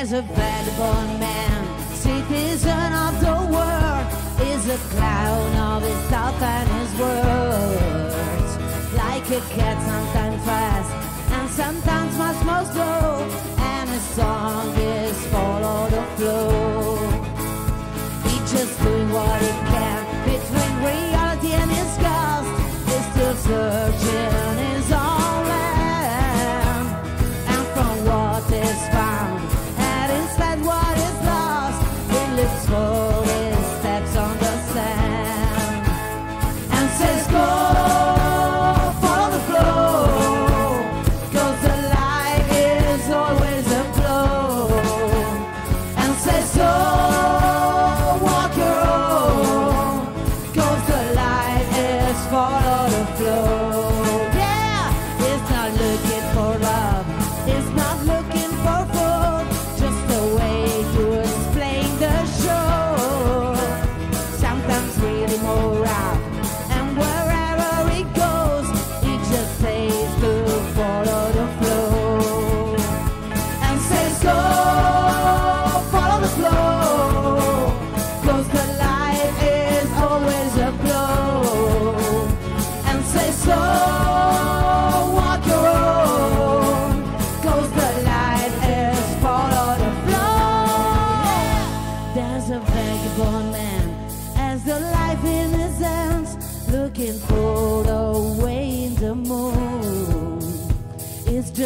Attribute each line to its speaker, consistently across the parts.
Speaker 1: as a vagabond man, citizen of the world, is a clown of his and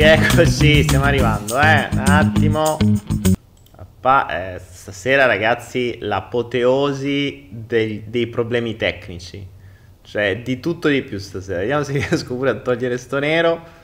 Speaker 2: eccoci, stiamo arrivando, eh. Un attimo. Pa- eh, stasera, ragazzi, l'apoteosi dei, dei problemi tecnici. Cioè, di tutto di più stasera. Vediamo se riesco pure a togliere sto nero.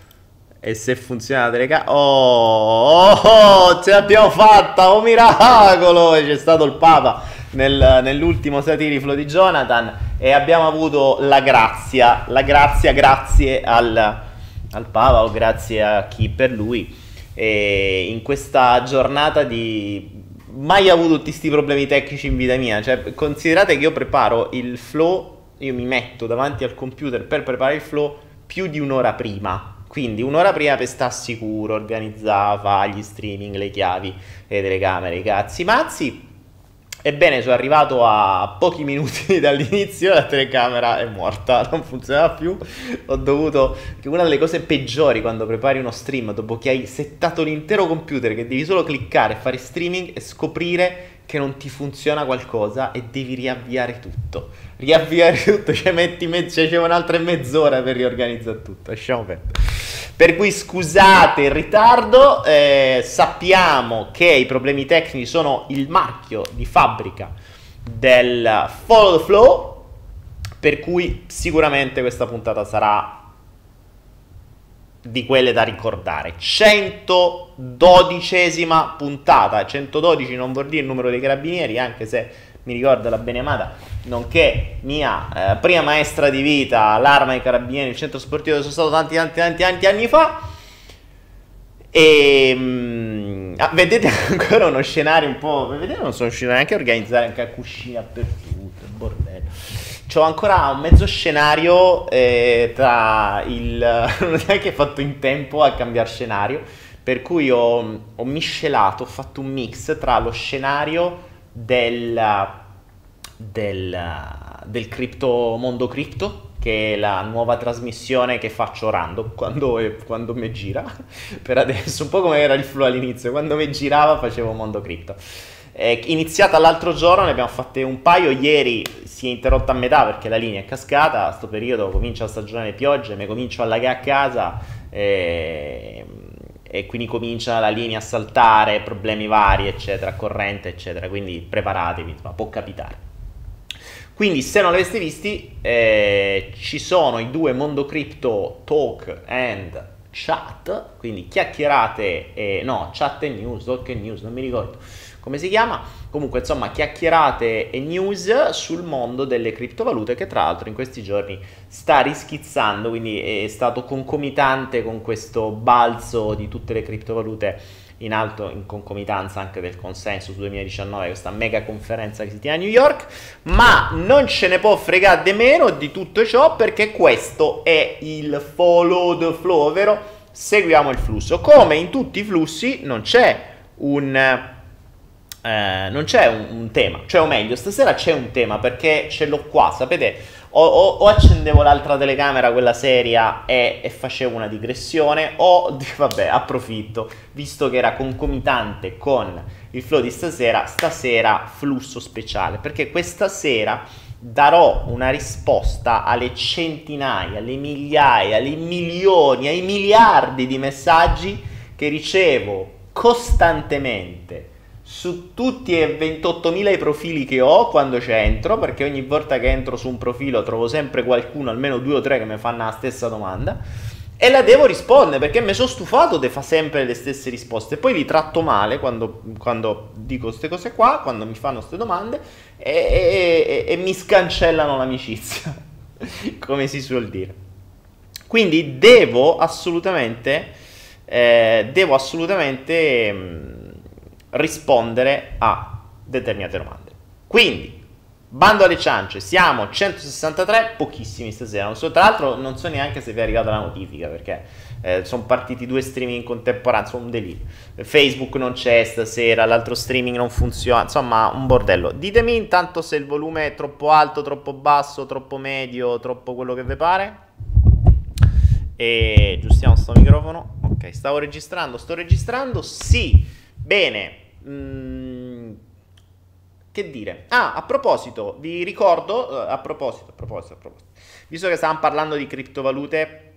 Speaker 2: E se funziona la telecamera... Oh, oh, oh, ce l'abbiamo fatta! Oh, miracolo! C'è stato il Papa nel, nell'ultimo satiriflo di Jonathan e abbiamo avuto la grazia, la grazia grazie al, al Papa o grazie a chi per lui. E in questa giornata di mai avuto tutti questi problemi tecnici in vita mia. Cioè, considerate che io preparo il flow, io mi metto davanti al computer per preparare il flow più di un'ora prima. Quindi un'ora prima per stare sicuro, organizzare, fare gli streaming, le chiavi, le telecamere, i cazzi mazzi. Ebbene, sono arrivato a pochi minuti dall'inizio, la telecamera è morta, non funzionava più. Ho dovuto. Che una delle cose peggiori quando prepari uno stream, dopo che hai settato l'intero computer, che devi solo cliccare e fare streaming, e scoprire che non ti funziona qualcosa e devi riavviare tutto. Riavviare tutto, cioè metti mezzo, cioè, c'è un'altra mezz'ora per riorganizzare tutto. Lasciamo perdere. Per cui scusate il ritardo, eh, sappiamo che i problemi tecnici sono il marchio di fabbrica del Follow the Flow, per cui sicuramente questa puntata sarà di quelle da ricordare. 112esima puntata, 112 non vuol dire il numero dei carabinieri, anche se mi ricorda la benemata, nonché mia eh, prima maestra di vita, l'arma dei carabinieri, il centro sportivo dove sono stato tanti, tanti, tanti, tanti anni fa. E mh, ah, vedete ancora uno scenario un po'. Vedete, non sono riuscito neanche a organizzare anche a cuscina per tutto, il bordello. C'ho ancora un mezzo scenario eh, tra il. non ho neanche fatto in tempo a cambiare scenario. Per cui ho, ho miscelato, ho fatto un mix tra lo scenario del, del, del cripto, mondo cripto, che è la nuova trasmissione che faccio random quando, quando mi gira. Per adesso, un po' come era il flow all'inizio, quando mi girava facevo mondo cripto. Iniziata l'altro giorno, ne abbiamo fatte un paio, ieri si è interrotta a metà perché la linea è cascata, a questo periodo comincia la stagione delle piogge, mi comincio a lagare a casa e e quindi comincia la linea a saltare, problemi vari, eccetera, corrente, eccetera. Quindi preparatevi, ma può capitare. Quindi, se non l'aveste visti, eh, ci sono i due Mondo Crypto Talk and Chat, quindi chiacchierate e no, chat e news, talk e news, non mi ricordo come si chiama? Comunque, insomma, chiacchierate e news sul mondo delle criptovalute che tra l'altro in questi giorni sta rischizzando, quindi è stato concomitante con questo balzo di tutte le criptovalute in alto in concomitanza anche del consenso su 2019, questa mega conferenza che si tiene a New York, ma non ce ne può fregare di meno di tutto ciò perché questo è il follow the flow, ovvero seguiamo il flusso. Come in tutti i flussi non c'è un eh, non c'è un, un, tema, cioè o meglio, stasera c'è un tema perché ce l'ho qua, sapete, o, o, o accendevo l'altra telecamera, quella seria, e, e, facevo una digressione, o vabbè, approfitto, visto che era concomitante con il flow di stasera, stasera flusso speciale, perché questa sera darò una risposta alle centinaia, alle migliaia, alle milioni, ai miliardi di messaggi che ricevo costantemente su tutti e 28.000 i profili che ho quando ci entro, perché ogni volta che entro su un profilo trovo sempre qualcuno, almeno due o tre, che mi fanno la stessa domanda. E la devo rispondere perché mi sono stufato di fare sempre le stesse risposte. Poi li tratto male quando, quando dico queste cose qua, quando mi fanno queste domande e, e, e, e mi scancellano l'amicizia, come si suol dire. Quindi devo assolutamente, eh, devo assolutamente mm, rispondere a determinate domande. Quindi, bando alle ciance, siamo 163, pochissimi stasera. So, tra l'altro non so neanche se vi è arrivata la notifica perché eh, sono partiti due streaming in contemporanea, sono un delirio. Facebook non c'è stasera, l'altro streaming non funziona, insomma un bordello. Ditemi intanto se il volume è troppo alto, troppo basso, troppo medio, troppo quello che vi pare. E giustiamo sto microfono. Ok, stavo registrando, sto registrando. Sì, bene. Mm, che dire? Ah, a proposito, vi ricordo, uh, a proposito, a proposito, a proposito, visto che stavamo parlando di criptovalute,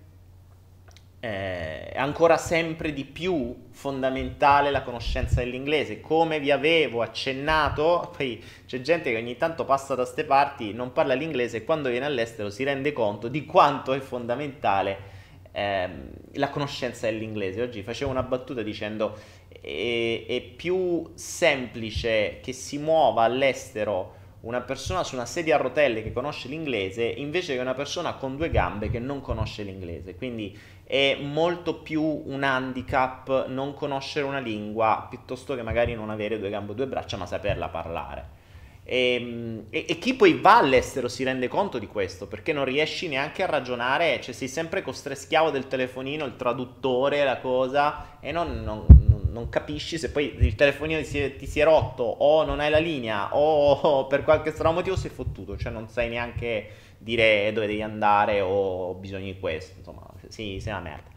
Speaker 2: eh, è ancora sempre di più fondamentale la conoscenza dell'inglese. Come vi avevo accennato, poi c'è gente che ogni tanto passa da ste parti, non parla l'inglese e quando viene all'estero si rende conto di quanto è fondamentale ehm, la conoscenza dell'inglese. Oggi facevo una battuta dicendo è, è più semplice che si muova all'estero una persona su una sedia a rotelle che conosce l'inglese invece che una persona con due gambe che non conosce l'inglese. Quindi è molto più un handicap non conoscere una lingua piuttosto che magari non avere due gambe o due braccia ma saperla parlare. Ehm, e, e, chi poi va all'estero si rende conto di questo perché non riesci neanche a ragionare, cioè sei sempre costretto schiavo del telefonino, il traduttore, la cosa e non, non, non capisci se poi il telefonino ti si, ti si, è, rotto o non hai la linea o per qualche strano motivo sei fottuto, cioè non sai neanche dire dove devi andare o bisogno di questo, insomma, sì, sei una merda.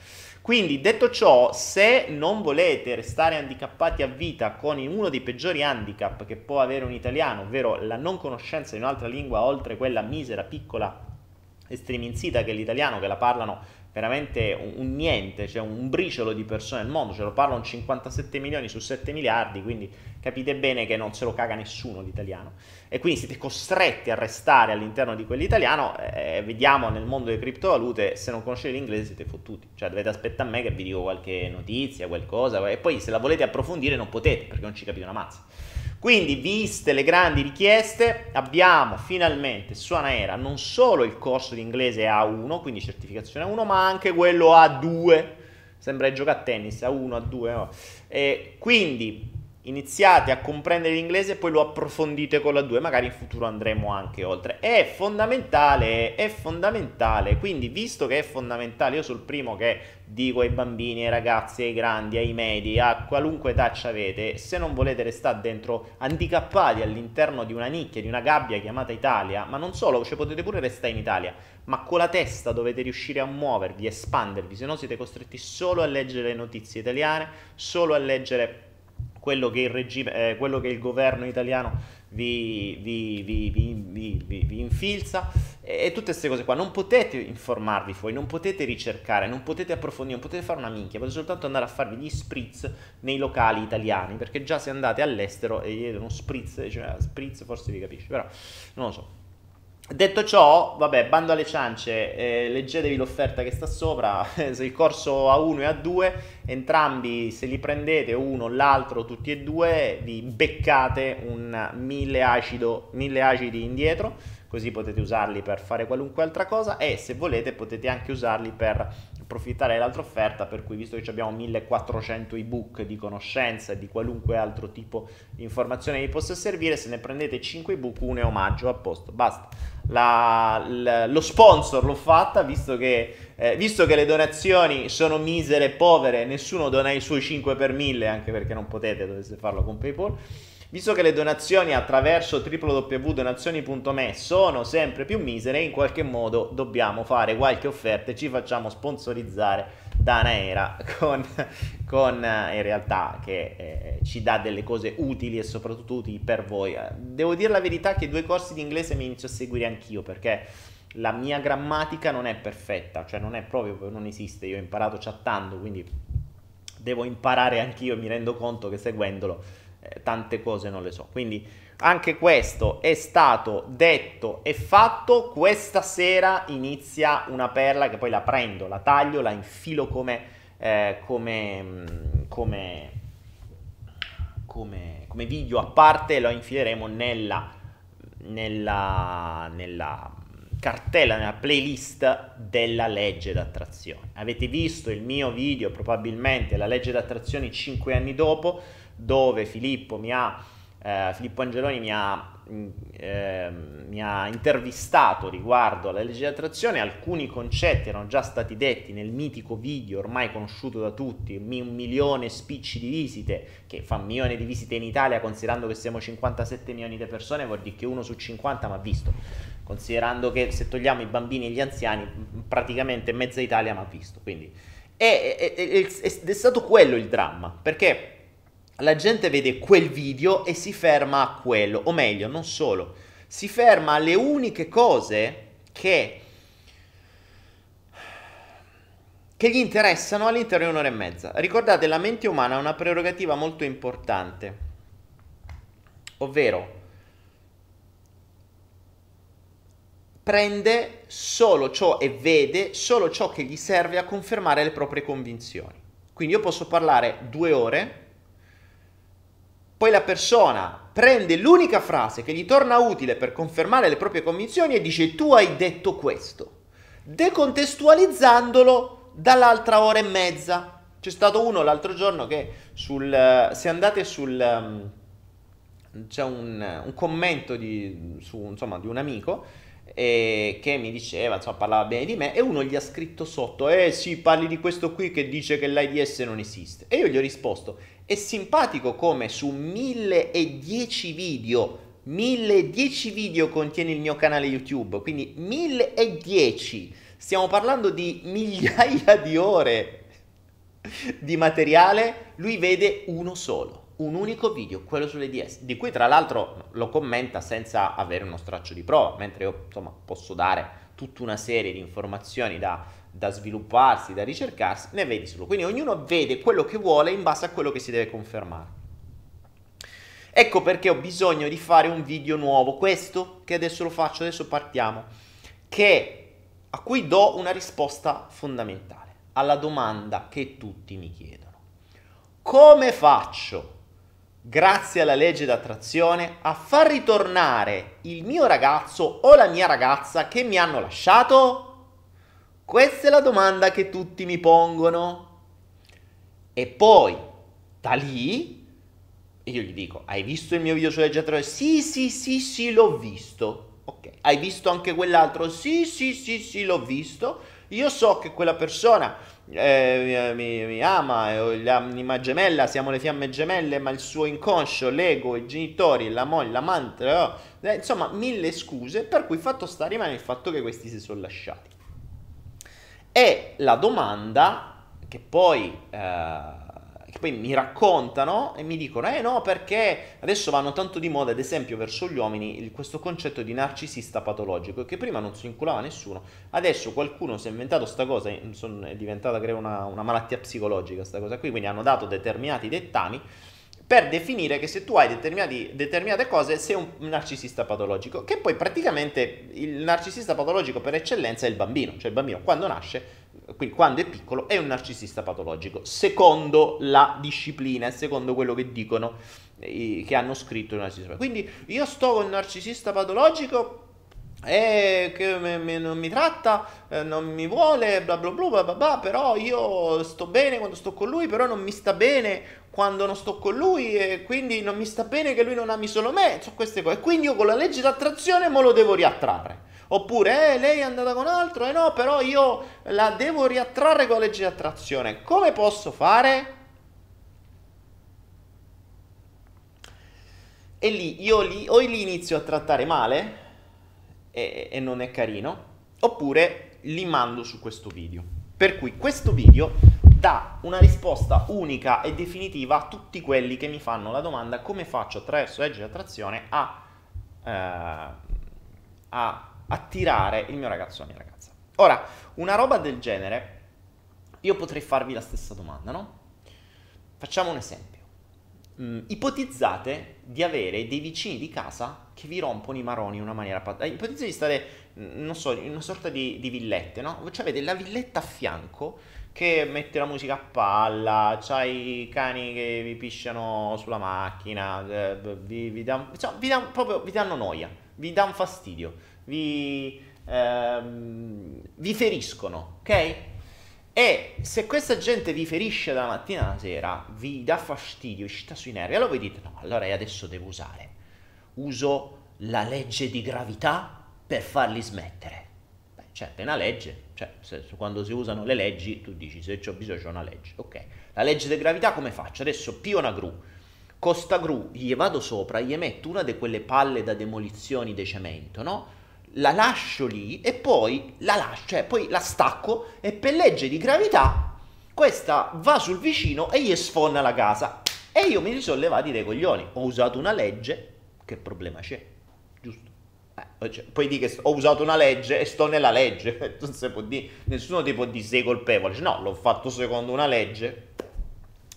Speaker 2: Quindi, detto ciò, se non volete restare handicappati a vita con uno dei peggiori handicap che può avere un italiano, ovvero la non conoscenza di un'altra lingua oltre quella misera, piccola e striminzita che è l'italiano, che la parlano veramente un, un, niente, cioè un briciolo di persone nel mondo, ce lo parlano 57 milioni su 7 miliardi, quindi capite bene che non se lo caga nessuno l'italiano. E quindi siete costretti a restare all'interno di quell'italiano, eh, vediamo nel mondo delle criptovalute, se non conoscete l'inglese siete fottuti, cioè dovete aspettare a me che vi dico qualche notizia, qualcosa, e poi se la volete approfondire non potete, perché non ci capite una mazza. Quindi, viste le grandi richieste, abbiamo finalmente su Anaera non solo il corso di inglese A1, quindi certificazione A1, ma anche quello A2. Sembra giocare a tennis, A1, A2. No? Quindi iniziate a comprendere l'inglese e poi lo approfondite con la 2, magari in futuro andremo anche oltre. È fondamentale, è fondamentale, quindi visto che è fondamentale, io sul primo che dico ai bambini, ai ragazzi, ai grandi, ai medi, a qualunque ci avete, se non volete restare dentro handicappati all'interno di una nicchia, di una gabbia chiamata Italia, ma non solo, cioè potete pure restare in Italia, ma con la testa dovete riuscire a muovervi, espandervi, se no siete costretti solo a leggere le notizie italiane, solo a leggere quello che il, regime, eh, quello che il governo italiano vi, vi, vi, vi, infilza e, e tutte queste cose qua. Non potete informarvi fuori, non potete ricercare, non potete approfondire, non potete fare una minchia, potete soltanto andare a farvi gli spritz nei locali italiani, perché già se andate all'estero e gli uno spritz, cioè spritz forse vi capisce, però non lo so. Detto ciò, vabbè, bando alle ciance, eh, leggetevi l'offerta che sta sopra, il corso A1 e A2, entrambi se li prendete, uno, l'altro, tutti e due, vi beccate un 1000 acido, 1000 acidi indietro, così potete usarli per fare qualunque altra cosa e se volete potete anche usarli per approfittare dell'altra offerta, per cui visto che abbiamo 1400 ebook di conoscenza e di qualunque altro tipo di informazione vi possa servire, se ne prendete 5 ebook, uno è omaggio, a posto, basta. La, la, lo sponsor l'ho fatta, visto che, eh, visto che le donazioni sono misere e povere, nessuno dona i suoi 5 per 1000, anche perché non potete, dovete farlo con PayPal. Visto che le donazioni attraverso www.donazioni.me sono sempre più misere, in qualche modo dobbiamo fare qualche offerta e ci facciamo sponsorizzare da Anaera con, con eh, in realtà che eh, ci dà delle cose utili e soprattutto utili per voi. Devo dire la verità che due corsi di inglese mi inizio a seguire anch'io perché la mia grammatica non è perfetta, cioè non è proprio, non esiste, io ho imparato chattando, quindi devo imparare anch'io, mi rendo conto che seguendolo eh, tante cose non le so. Quindi anche questo è stato detto e fatto. Questa sera inizia una perla che poi la prendo, la taglio, la infilo come, eh, come, mm, come, come, come video a parte e lo infileremo nella, nella, nella cartella, nella playlist della legge d'attrazione. Avete visto il mio video, probabilmente la legge d'attrazione 5 anni dopo dove Filippo mi ha, eh, Filippo Angeloni mi ha, eh, mi ha intervistato riguardo alla legge di attrazione, alcuni concetti erano già stati detti nel mitico video ormai conosciuto da tutti, un milione spicci di visite, che fa un milione di visite in Italia considerando che siamo 57 milioni di persone, vuol dire che uno su 50 mi ha visto, considerando che se togliamo i bambini e gli anziani praticamente mezza Italia mi ha visto, quindi... È, è, è, è stato quello il dramma, perché la gente vede quel video e si ferma a quello, o meglio, non solo, si ferma alle uniche cose che, che gli interessano all'interno di un'ora e mezza. Ricordate, la mente umana ha una prerogativa molto importante, ovvero prende solo ciò e vede solo ciò che gli serve a confermare le proprie convinzioni. Quindi io posso parlare due ore, poi la persona prende l'unica frase che gli torna utile per confermare le proprie convinzioni e dice tu hai detto questo, decontestualizzandolo dall'altra ora e mezza. C'è stato uno l'altro giorno che sul, se andate sul... Um, c'è un, un commento di, su, insomma, di un amico eh, che mi diceva, insomma, parlava bene di me e uno gli ha scritto sotto, eh sì, parli di questo qui che dice che l'AIDS non esiste. E io gli ho risposto, è simpatico come su 1010 video, 1010 video contiene il mio canale YouTube, quindi 1010, stiamo parlando di migliaia di ore di materiale, lui vede uno solo un unico video, quello sulle DS, di cui tra l'altro lo commenta senza avere uno straccio di prova, mentre io insomma posso dare tutta una serie di informazioni da, da svilupparsi, da ricercarsi, ne vedi solo. Quindi ognuno vede quello che vuole in base a quello che si deve confermare. Ecco perché ho bisogno di fare un video nuovo, questo che adesso lo faccio, adesso partiamo, che, a cui do una risposta fondamentale alla domanda che tutti mi chiedono. Come faccio grazie alla legge d'attrazione, a far ritornare il mio ragazzo o la mia ragazza che mi hanno lasciato? Questa è la domanda che tutti mi pongono. E poi, da lì, io gli dico, hai visto il mio video sulla legge d'attrazione? Sì, sì, sì, sì, l'ho visto. Ok, hai visto anche quell'altro? Sì, sì, sì, sì, l'ho visto. Io so che quella persona eh, mi, mi, ama, l'anima gemella, siamo le fiamme gemelle, ma il suo inconscio, l'ego, i genitori, la moglie, l'amante, eh, insomma mille scuse, per cui fatto sta rimane il fatto che questi si sono lasciati. E la domanda che poi... Eh, che poi mi raccontano e mi dicono, eh no, perché adesso vanno tanto di moda, ad esempio, verso gli uomini, questo concetto di narcisista patologico, che prima non si inculava nessuno, adesso qualcuno si è inventato sta cosa, è diventata una, una malattia psicologica sta cosa qui, quindi hanno dato determinati dettami per definire che se tu hai determinate cose sei un narcisista patologico, che poi praticamente il narcisista patologico per eccellenza è il bambino, cioè il bambino quando nasce quindi quando è piccolo, è un narcisista patologico, secondo la disciplina secondo quello che dicono, che hanno scritto il narcisista. Quindi io sto con un narcisista patologico e che me, me, non mi tratta, eh, non mi vuole, bla bla bla bla bla, però io sto bene quando sto con lui, però non mi sta bene quando non sto con lui e quindi non mi sta bene che lui non ami solo me, so queste cose. Quindi io con la legge d'attrazione me lo devo riattrarre. Oppure, eh, lei è andata con altro, eh no, però io la devo riattrarre con la legge di attrazione. Come posso fare? E lì io li, o li inizio a trattare male e, e non è carino, oppure li mando su questo video. Per cui questo video dà una risposta unica e definitiva a tutti quelli che mi fanno la domanda come faccio attraverso legge di attrazione a, eh, a attirare il mio ragazzo o la mia ragazza. Ora, una roba del genere, io potrei farvi la stessa domanda, no? Facciamo un esempio. Mm, ipotizzate di avere dei vicini di casa che vi rompono i maroni in una maniera pazzesca. Eh, ipotizzate di stare, mm, non so, in una sorta di, di villette, no? Cioè avete la villetta a fianco che mette la musica a palla, c'hai i cani che vi pisciano sulla macchina, eh, vi, vi, dan, cioè, vi, dan, proprio, vi danno noia, vi danno fastidio vi, ehm, vi feriscono, ok? E se questa gente vi ferisce dalla mattina alla sera, vi dà fastidio, vi sta sui nervi, allora voi dite no, allora io adesso devo usare. Uso la legge di gravità per farli smettere. Beh, c'è appena legge, cioè se, quando si usano le leggi tu dici se ho bisogno c'è una legge, ok. La legge di gravità come faccio? Adesso pio una gru, costa gru, gli vado sopra, gli metto una di quelle palle da demolizioni di cemento, no? La lascio lì e poi la lascio, cioè poi la stacco e per legge di gravità questa va sul vicino e gli sfonna la casa. E io mi risollevati dei coglioni. Ho usato una legge, che problema c'è? Giusto? Eh, cioè, poi di che ho usato una legge e sto nella legge. Non si può dire, nessuno ti può dire sei colpevole. No, l'ho fatto secondo una legge.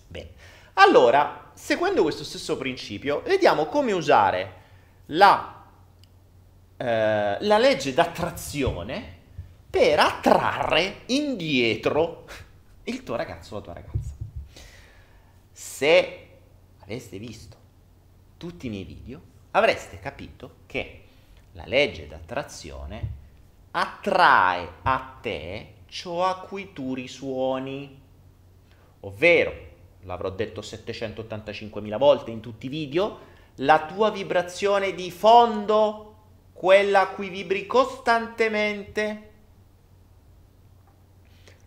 Speaker 2: Bene. Allora, seguendo questo stesso principio, vediamo come usare la eh, la legge d'attrazione per attrarre indietro il tuo ragazzo o la tua ragazza. Se aveste visto tutti i miei video, avreste capito che la legge d'attrazione attrae a te ciò a cui tu risuoni. Ovvero, l'avrò detto 785.000 volte in tutti i video, la tua vibrazione di fondo, quella a cui vibri costantemente,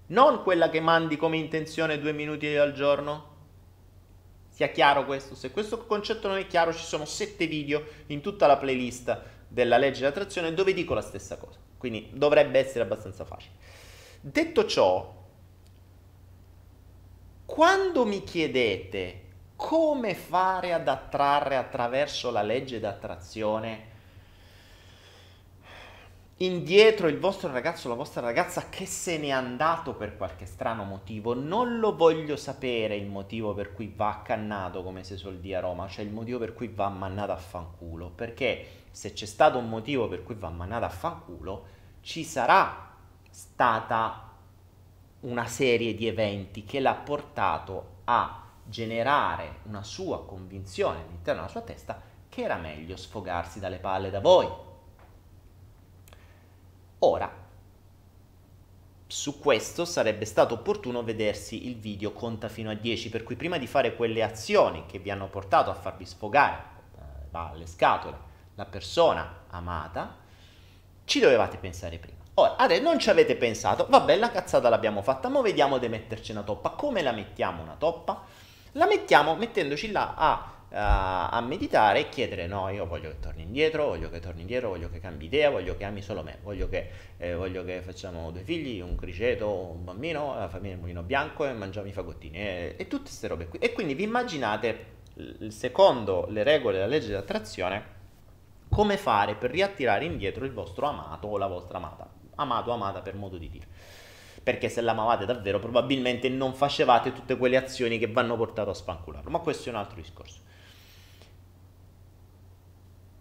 Speaker 2: non quella che mandi come intenzione due minuti al giorno. Sia chiaro questo? Se questo concetto non è chiaro, ci sono sette video in tutta la playlist della legge dell'attrazione dove dico la stessa cosa. Quindi dovrebbe essere abbastanza facile. Detto ciò, quando mi chiedete come fare ad attrarre attraverso la legge d'attrazione indietro il vostro ragazzo o la vostra ragazza che se n'è andato per qualche strano motivo, non lo voglio sapere il motivo per cui va accannato, come si suol dire a Roma, cioè il motivo per cui va mannato a fanculo, perché se c'è stato un motivo per cui va mannato a fanculo, ci sarà stata una serie di eventi che l'ha portato a generare una sua convinzione all'interno della sua testa che era meglio sfogarsi dalle palle da voi Ora, su questo sarebbe stato opportuno vedersi il video conta fino a 10, per cui prima di fare quelle azioni che vi hanno portato a farvi sfogare eh, alle scatole la persona amata, ci dovevate pensare prima. Ora, adesso non ci avete pensato, vabbè, la cazzata l'abbiamo fatta, ma vediamo di metterci una toppa. Come la mettiamo una toppa? La mettiamo mettendoci là a a, meditare e chiedere no, io voglio che torni indietro, voglio che torni indietro, voglio che cambi idea, voglio che ami solo me, voglio che, eh, voglio che facciamo due figli, un criceto, un bambino, la famiglia del mulino bianco e mangiamo i fagottini e, e tutte queste robe qui. E quindi vi immaginate, secondo le regole della legge dell'attrazione, come fare per riattirare indietro il vostro amato o la vostra amata, amato amata per modo di dire perché se l'amavate davvero probabilmente non facevate tutte quelle azioni che vanno portate a spancularlo, ma questo è un altro discorso.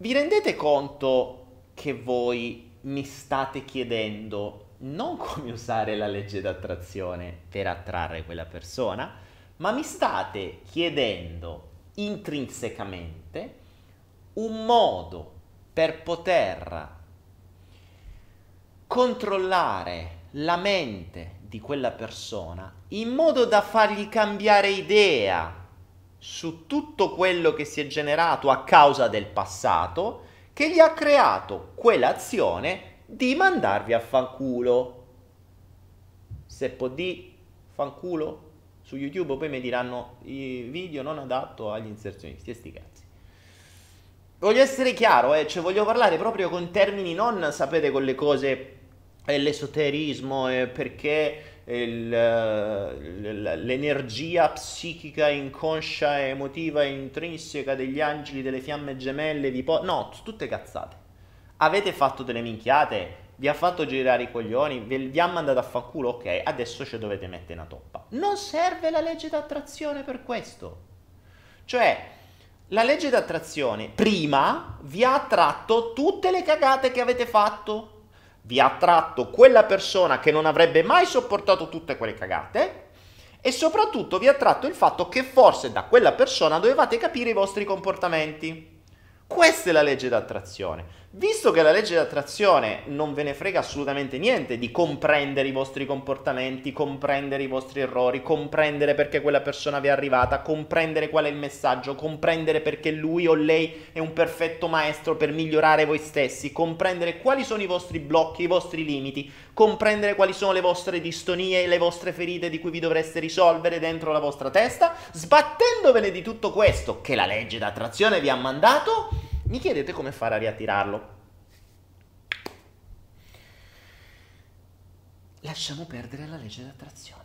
Speaker 2: Vi rendete conto che voi mi state chiedendo non come usare la legge d'attrazione per attrarre quella persona, ma mi state chiedendo intrinsecamente un modo per poter controllare la mente di quella persona in modo da fargli cambiare idea su tutto quello che si è generato a causa del passato che gli ha creato quell'azione di mandarvi a fanculo. Se può di fanculo su YouTube poi mi diranno i video non adatto agli inserzionisti e sti cazzi. Voglio essere chiaro, eh, cioè voglio parlare proprio con termini non sapete con le cose e l'esoterismo e perché l'energia psichica inconscia e emotiva intrinseca degli angeli, delle fiamme gemelle, vi po- no, tutte cazzate. Avete fatto delle minchiate, vi ha fatto girare i coglioni, vi ha mandato a fanculo, ok, adesso ci dovete mettere una toppa. Non serve la legge d'attrazione per questo. Cioè, la legge d'attrazione prima vi ha attratto tutte le cagate che avete fatto vi ha attratto quella persona che non avrebbe mai sopportato tutte quelle cagate e soprattutto vi ha attratto il fatto che forse da quella persona dovevate capire i vostri comportamenti. Questa è la legge d'attrazione. Visto che la legge d'attrazione non ve ne frega assolutamente niente di comprendere i vostri comportamenti, comprendere i vostri errori, comprendere perché quella persona vi è arrivata, comprendere qual è il messaggio, comprendere perché lui o lei è un perfetto maestro per migliorare voi stessi, comprendere quali sono i vostri blocchi, i vostri limiti, comprendere quali sono le vostre distonie le vostre ferite di cui vi dovreste risolvere dentro la vostra testa, sbattendovene di tutto questo che la legge d'attrazione vi ha mandato mi chiedete come fare a riattirarlo. Lasciamo perdere la legge d'attrazione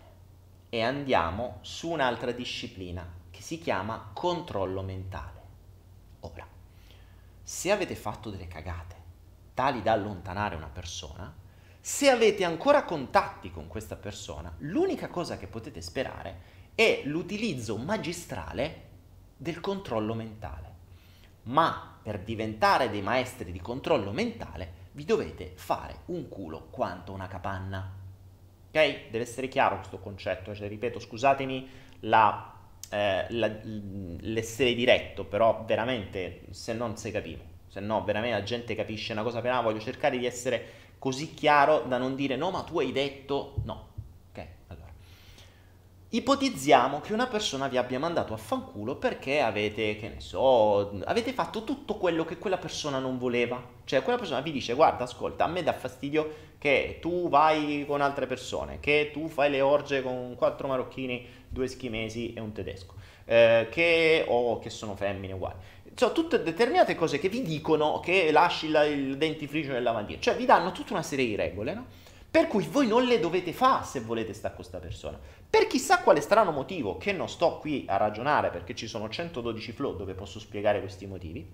Speaker 2: e andiamo su un'altra disciplina che si chiama controllo mentale. Ora, se avete fatto delle cagate tali da allontanare una persona, se avete ancora contatti con questa persona, l'unica cosa che potete sperare è l'utilizzo magistrale del controllo mentale. Ma per diventare dei maestri di controllo mentale vi dovete fare un culo quanto una capanna. Ok? Deve essere chiaro questo concetto, cioè, ripeto, scusatemi la, eh, la, l'essere diretto, però veramente se non si capivo, se no veramente la gente capisce una cosa appena voglio cercare di essere così chiaro da non dire no ma tu hai detto no, Ipotizziamo che una persona vi abbia mandato a fanculo perché avete, che ne so, avete fatto tutto quello che quella persona non voleva. Cioè, quella persona vi dice: Guarda, ascolta, a me dà fastidio che tu vai con altre persone, che tu fai le orge con quattro marocchini, due schimesi e un tedesco, eh, che, oh, che sono femmine uguali. Sono tutte determinate cose che vi dicono che lasci la, il dentifricio nel lavandino. Cioè, vi danno tutta una serie di regole, no? Per cui voi non le dovete fare se volete stare con questa persona. Per chissà quale strano motivo, che non sto qui a ragionare perché ci sono 112 flow dove posso spiegare questi motivi,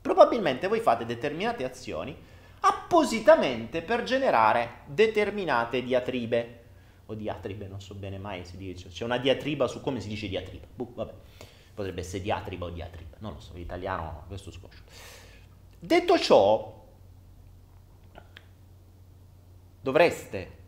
Speaker 2: probabilmente voi fate determinate azioni appositamente per generare determinate diatribe. O diatribe, non so bene mai si dice. C'è una diatriba su come si dice diatriba. Buh, vabbè. Potrebbe essere diatriba o diatriba. Non lo so, l'italiano questo scoscio. Detto ciò, dovreste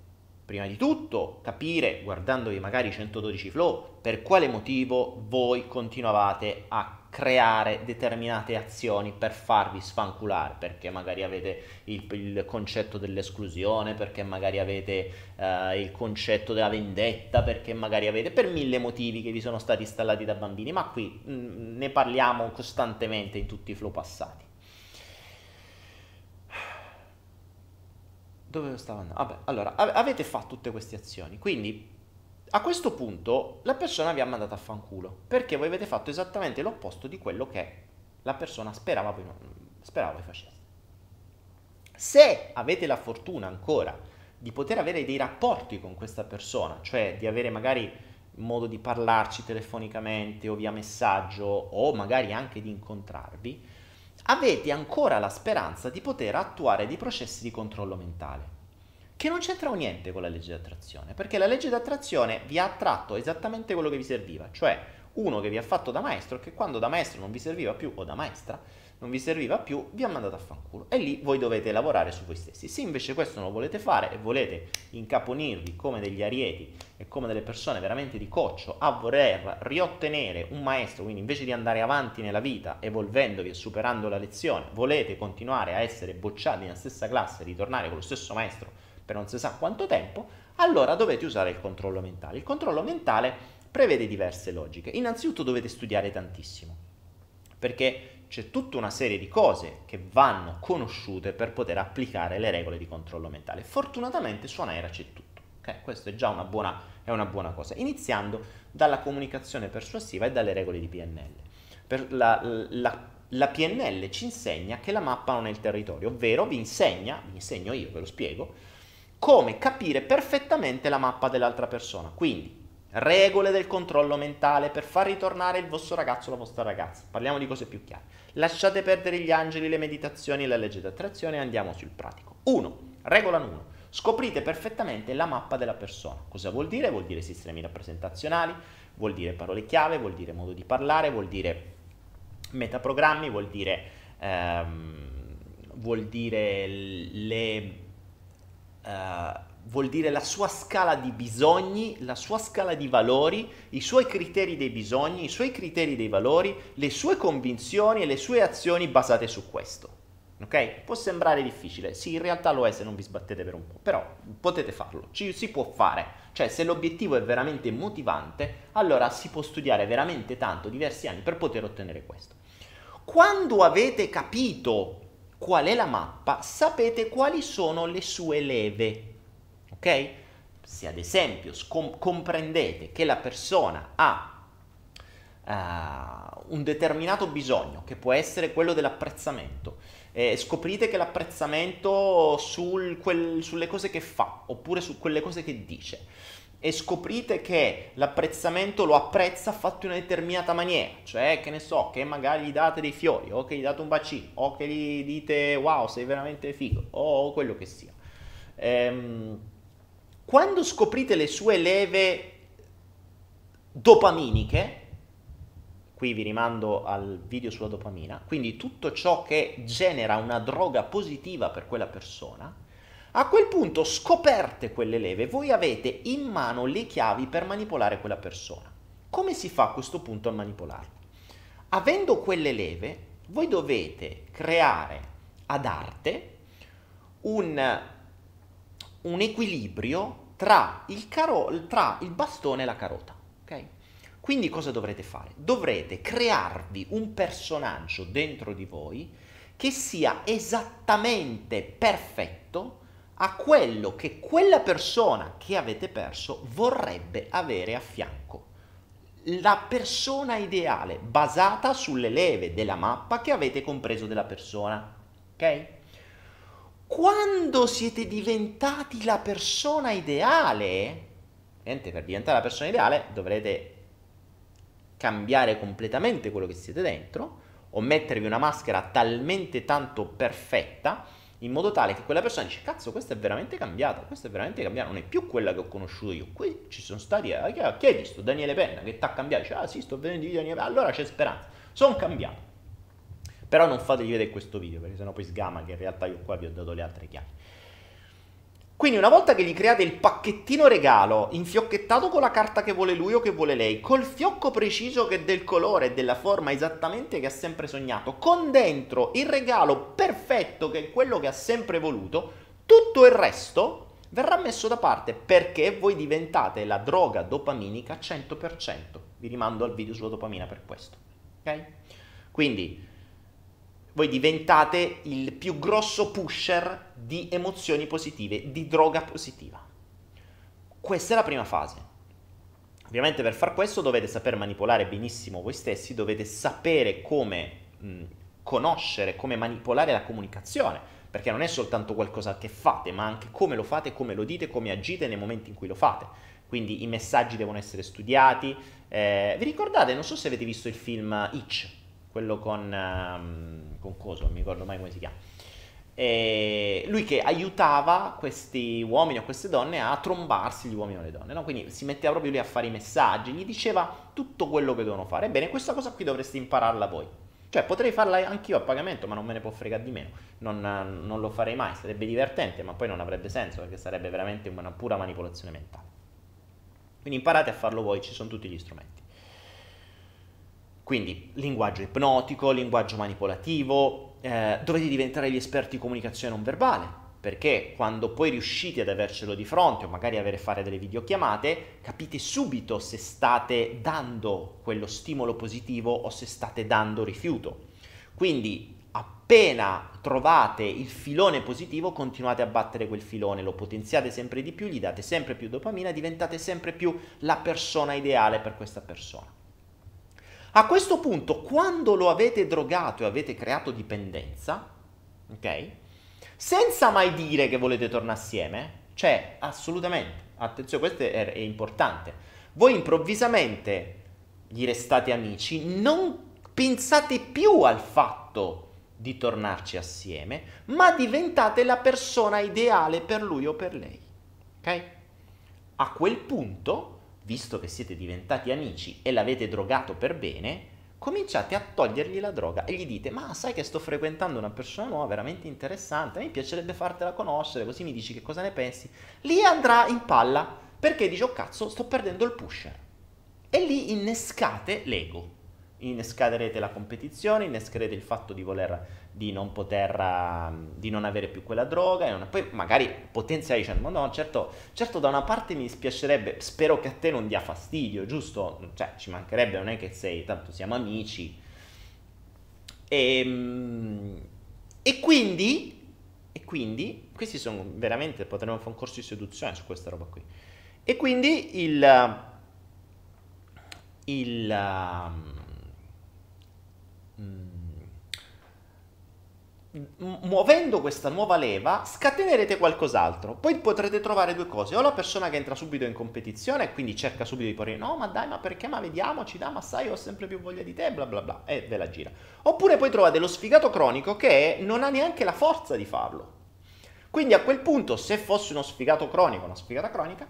Speaker 2: prima di tutto capire, guardandovi magari 112 flow, per quale motivo voi continuavate a creare determinate azioni per farvi sfanculare, perché magari avete il, il concetto dell'esclusione, perché magari avete uh, il concetto della vendetta, perché magari avete per mille motivi che vi sono stati installati da bambini, ma qui mh, mm, ne parliamo costantemente in tutti i flow passati. Dove stavo andando? Vabbè, allora, avete fatto tutte queste azioni, quindi a questo punto la persona vi ha mandato a fanculo, perché voi avete fatto esattamente l'opposto di quello che la persona sperava voi, sperava voi faceste. Se avete la fortuna ancora di poter avere dei rapporti con questa persona, cioè di avere magari modo di parlarci telefonicamente o via messaggio o magari anche di incontrarvi, avete ancora la speranza di poter attuare dei processi di controllo mentale, che non c'entrano niente con la legge di attrazione, perché la legge di attrazione vi ha attratto esattamente quello che vi serviva, cioè uno che vi ha fatto da maestro, che quando da maestro non vi serviva più, o da maestra, non vi serviva più, vi ha mandato a fanculo. E lì voi dovete lavorare su voi stessi. Se invece questo non lo volete fare e volete incaponirvi come degli arieti e come delle persone veramente di coccio a voler riottenere un maestro, quindi invece di andare avanti nella vita, evolvendovi e superando la lezione, volete continuare a essere bocciati nella stessa classe e ritornare con lo stesso maestro per non si sa quanto tempo, allora dovete usare il controllo mentale. Il controllo mentale prevede diverse logiche. Innanzitutto dovete studiare tantissimo, perché c'è tutta una serie di cose che vanno conosciute per poter applicare le regole di controllo mentale. Fortunatamente su Anaera c'è tutto, ok? Questo è già una buona, è una buona cosa, iniziando dalla comunicazione persuasiva e dalle regole di PNL. La, la, la, PNL ci insegna che la mappa non è il territorio, ovvero vi insegna, vi insegno io, ve lo spiego, come capire perfettamente la mappa dell'altra persona. Quindi, regole del controllo mentale per far ritornare il vostro ragazzo o la vostra ragazza. Parliamo di cose più chiare. Lasciate perdere gli angeli, le meditazioni la legge d'attrazione e andiamo sul pratico. 1. Regola 1. Scoprite perfettamente la mappa della persona. Cosa vuol dire? Vuol dire sistemi rappresentazionali, vuol dire parole chiave, vuol dire modo di parlare, vuol dire metaprogrammi, vuol dire, ehm, vuol dire le... Uh, vuol dire la sua scala di bisogni, la sua scala di valori, i suoi criteri dei bisogni, i suoi criteri dei valori, le sue convinzioni e le sue azioni basate su questo. Ok? Può sembrare difficile, sì, in realtà lo è se non vi sbattete per un po', però potete farlo, ci si può fare. Cioè, se l'obiettivo è veramente motivante, allora si può studiare veramente tanto, diversi anni, per poter ottenere questo. Quando avete capito qual è la mappa, sapete quali sono le sue leve ok? Se ad esempio scom- comprendete che la persona ha uh, un determinato bisogno, che può essere quello dell'apprezzamento, e scoprite che l'apprezzamento sul, quel, sulle cose che fa, oppure su quelle cose che dice, e scoprite che l'apprezzamento lo apprezza fatto in una determinata maniera, cioè che ne so, che magari gli date dei fiori, o che gli date un bacino, o che gli dite wow sei veramente figo, o quello che sia. Ehm, quando scoprite le sue leve dopaminiche, qui vi rimando al video sulla dopamina, quindi tutto ciò che genera una droga positiva per quella persona, a quel punto scoperte quelle leve, voi avete in mano le chiavi per manipolare quella persona. Come si fa a questo punto a manipolarla? Avendo quelle leve, voi dovete creare ad arte un, un equilibrio tra il, caro, tra il bastone e la carota. ok? Quindi cosa dovrete fare? Dovrete crearvi un personaggio dentro di voi che sia esattamente perfetto a quello che quella persona che avete perso vorrebbe avere a fianco. La persona ideale basata sulle leve della mappa che avete compreso della persona. Ok? Quando siete diventati la persona ideale, niente, per diventare la persona ideale dovrete cambiare completamente quello che siete dentro o mettervi una maschera talmente tanto perfetta in modo tale che quella persona dice cazzo questa è veramente cambiata, questa è veramente cambiata, non è più quella che ho conosciuto io, qui ci sono stati, eh, chi hai visto? Daniele Penna che ti ha cambiato, dice ah sì sto vedendo di Daniele Penna, allora c'è speranza, sono cambiato. Però non fategli vedere questo video perché sennò poi sgama che in realtà io qua vi ho dato le altre chiavi. Quindi una volta che gli create il pacchettino regalo, infiocchettato con la carta che vuole lui o che vuole lei, col fiocco preciso che è del colore e della forma esattamente che ha sempre sognato, con dentro il regalo perfetto che è quello che ha sempre voluto, tutto il resto verrà messo da parte perché voi diventate la droga dopaminica 100%. Vi rimando al video sulla dopamina per questo. Ok? Quindi voi diventate il più grosso pusher di emozioni positive, di droga positiva. Questa è la prima fase. Ovviamente per far questo dovete saper manipolare benissimo voi stessi, dovete sapere come mh, conoscere, come manipolare la comunicazione, perché non è soltanto qualcosa che fate, ma anche come lo fate, come lo dite, come agite nei momenti in cui lo fate. Quindi i messaggi devono essere studiati. Eh, vi ricordate, non so se avete visto il film Itch, quello con, um, con Coso, non mi ricordo mai come si chiama. E lui che aiutava questi uomini o queste donne a trombarsi gli uomini o le donne, no? quindi si metteva proprio lì a fare i messaggi, gli diceva tutto quello che devono fare. Ebbene, questa cosa qui dovreste impararla voi. Cioè, potrei farla anch'io a pagamento, ma non me ne può fregare di meno. Non, non lo farei mai, sarebbe divertente, ma poi non avrebbe senso perché sarebbe veramente una pura manipolazione mentale. Quindi imparate a farlo voi, ci sono tutti gli strumenti. Quindi linguaggio ipnotico, linguaggio manipolativo, eh, dovete diventare gli esperti di comunicazione non verbale, perché quando poi riuscite ad avercelo di fronte o magari avere fare delle videochiamate, capite subito se state dando quello stimolo positivo o se state dando rifiuto. Quindi appena trovate il filone positivo, continuate a battere quel filone, lo potenziate sempre di più, gli date sempre più dopamina, diventate sempre più la persona ideale per questa persona. A questo punto, quando lo avete drogato e avete creato dipendenza, ok? Senza mai dire che volete tornare assieme, cioè assolutamente, attenzione, questo è, è importante. Voi improvvisamente gli restate amici, non pensate più al fatto di tornarci assieme, ma diventate la persona ideale per lui o per lei. Ok? A quel punto visto che siete diventati amici e l'avete drogato per bene, cominciate a togliergli la droga e gli dite ma sai che sto frequentando una persona nuova veramente interessante, mi piacerebbe fartela conoscere, così mi dici che cosa ne pensi. Lì andrà in palla perché dice oh cazzo sto perdendo il pusher. E lì innescate l'ego innescherete la competizione, innescherete il fatto di voler di non poter uh, di non avere più quella droga e non, poi magari potenziare dicendo ma no certo, certo da una parte mi dispiacerebbe spero che a te non dia fastidio giusto? Cioè ci mancherebbe non è che sei tanto siamo amici. E, ehm, e quindi e quindi questi sono veramente potremmo fare un corso di seduzione su questa roba qui. E quindi il il um, Mm. Muovendo questa nuova leva scatenerete qualcos'altro. Poi potrete trovare due cose: o la persona che entra subito in competizione e quindi cerca subito di porre no, ma dai, ma perché? Ma vediamoci, dai, ma sai, ho sempre più voglia di te, bla bla bla, e ve la gira. Oppure poi trovate lo sfigato cronico che non ha neanche la forza di farlo. Quindi a quel punto, se fosse uno sfigato cronico, una sfigata cronica,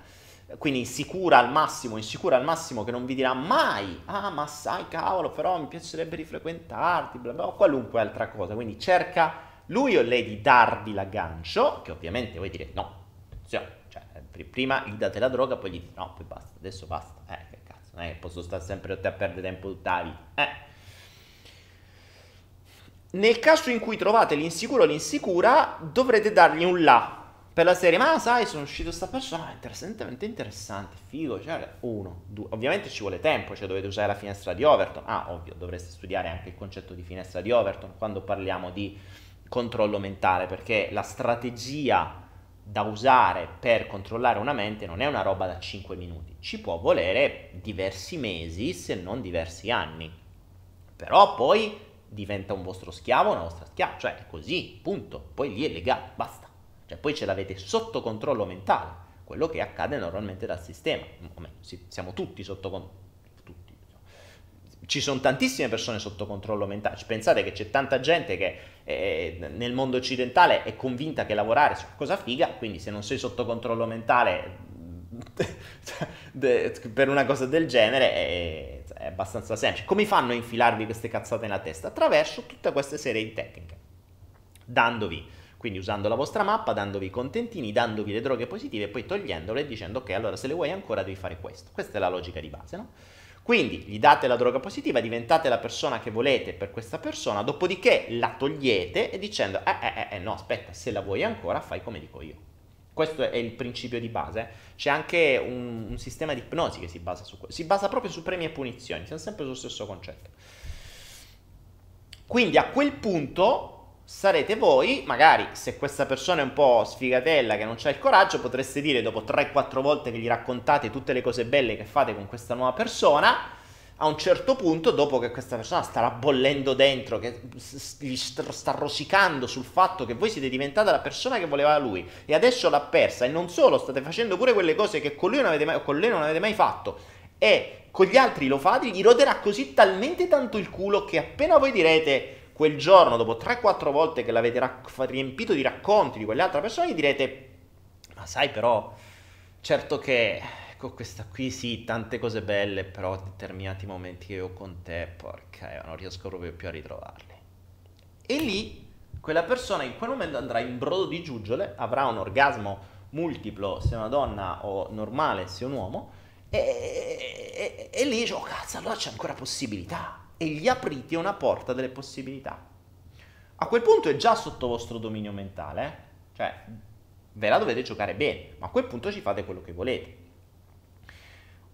Speaker 2: quindi insicura al massimo, insicura al massimo che non vi dirà mai, ah ma sai cavolo però mi piacerebbe rifrequentarti, bla bla, o qualunque altra cosa, quindi cerca lui o lei di darvi l'aggancio, che ovviamente voi direte no, attenzione, cioè, prima gli date la droga, poi gli dite no, poi basta, adesso basta, eh che cazzo, non posso stare sempre a perdere tempo tutta la vita, eh. Nel caso in cui trovate l'insicuro o l'insicura, dovrete dargli un là, per la serie, ma sai, sono uscito sta persona, interessantemente interessante, figo, cioè, uno, due, ovviamente ci vuole tempo, cioè dovete usare la finestra di Overton, ah, ovvio, dovreste studiare anche il concetto di finestra di Overton quando parliamo di controllo mentale, perché la strategia da usare per controllare una mente non è una roba da 5 minuti, ci può volere diversi mesi, se non diversi anni, però poi diventa un vostro schiavo, una vostra schiava, cioè è così, punto, poi lì è legale, basta. Cioè poi ce l'avete sotto controllo mentale, quello che accade normalmente dal sistema. siamo tutti sotto controllo. Ci sono tantissime persone sotto controllo mentale. Pensate che c'è tanta gente che eh, nel mondo occidentale è convinta che lavorare sia cosa figa, quindi se non sei sotto controllo mentale per una cosa del genere è, è abbastanza semplice. Come fanno a infilarvi queste cazzate nella testa? Attraverso tutta questa serie di tecniche, dandovi quindi usando la vostra mappa, dandovi i contentini, dandovi le droghe positive e poi togliendole e dicendo ok, allora se le vuoi ancora devi fare questo. Questa è la logica di base, no? Quindi gli date la droga positiva, diventate la persona che volete per questa persona, dopodiché la togliete e dicendo eh, eh, eh, eh no, aspetta, se la vuoi ancora fai come dico io. Questo è il principio di base. C'è anche un, un sistema di ipnosi che si basa su questo. Si basa proprio su premi e punizioni, siamo sempre sullo stesso concetto. Quindi a quel punto sarete voi, magari se questa persona è un po' sfigatella che non c'ha il coraggio, potreste dire dopo 3-4 volte che gli raccontate tutte le cose belle che fate con questa nuova persona, a un certo punto, dopo che questa persona starà bollendo dentro, che gli sta rosicando sul fatto che voi siete diventata la persona che voleva lui e adesso l'ha persa e non solo state facendo pure quelle cose che con lui non avete mai, con lei non avete mai fatto e con gli altri lo fate, gli roderà così talmente tanto il culo che appena voi direte quel giorno, dopo 3-4 volte che l'avete rac- riempito di racconti di quell'altra persona, gli direte, ma sai però, certo che con questa qui sì, tante cose belle, però determinati momenti che ho con te, porca, io non riesco proprio più a ritrovarli. E lì, quella persona in quel momento andrà in brodo di giuggiole, avrà un orgasmo multiplo se è una donna o normale se è un uomo, e, e, e, e lì dice, oh cazzo, allora c'è ancora possibilità e gli aprite una porta delle possibilità. A quel punto è già sotto vostro dominio mentale, cioè ve la dovete giocare bene, ma a quel punto ci fate quello che volete.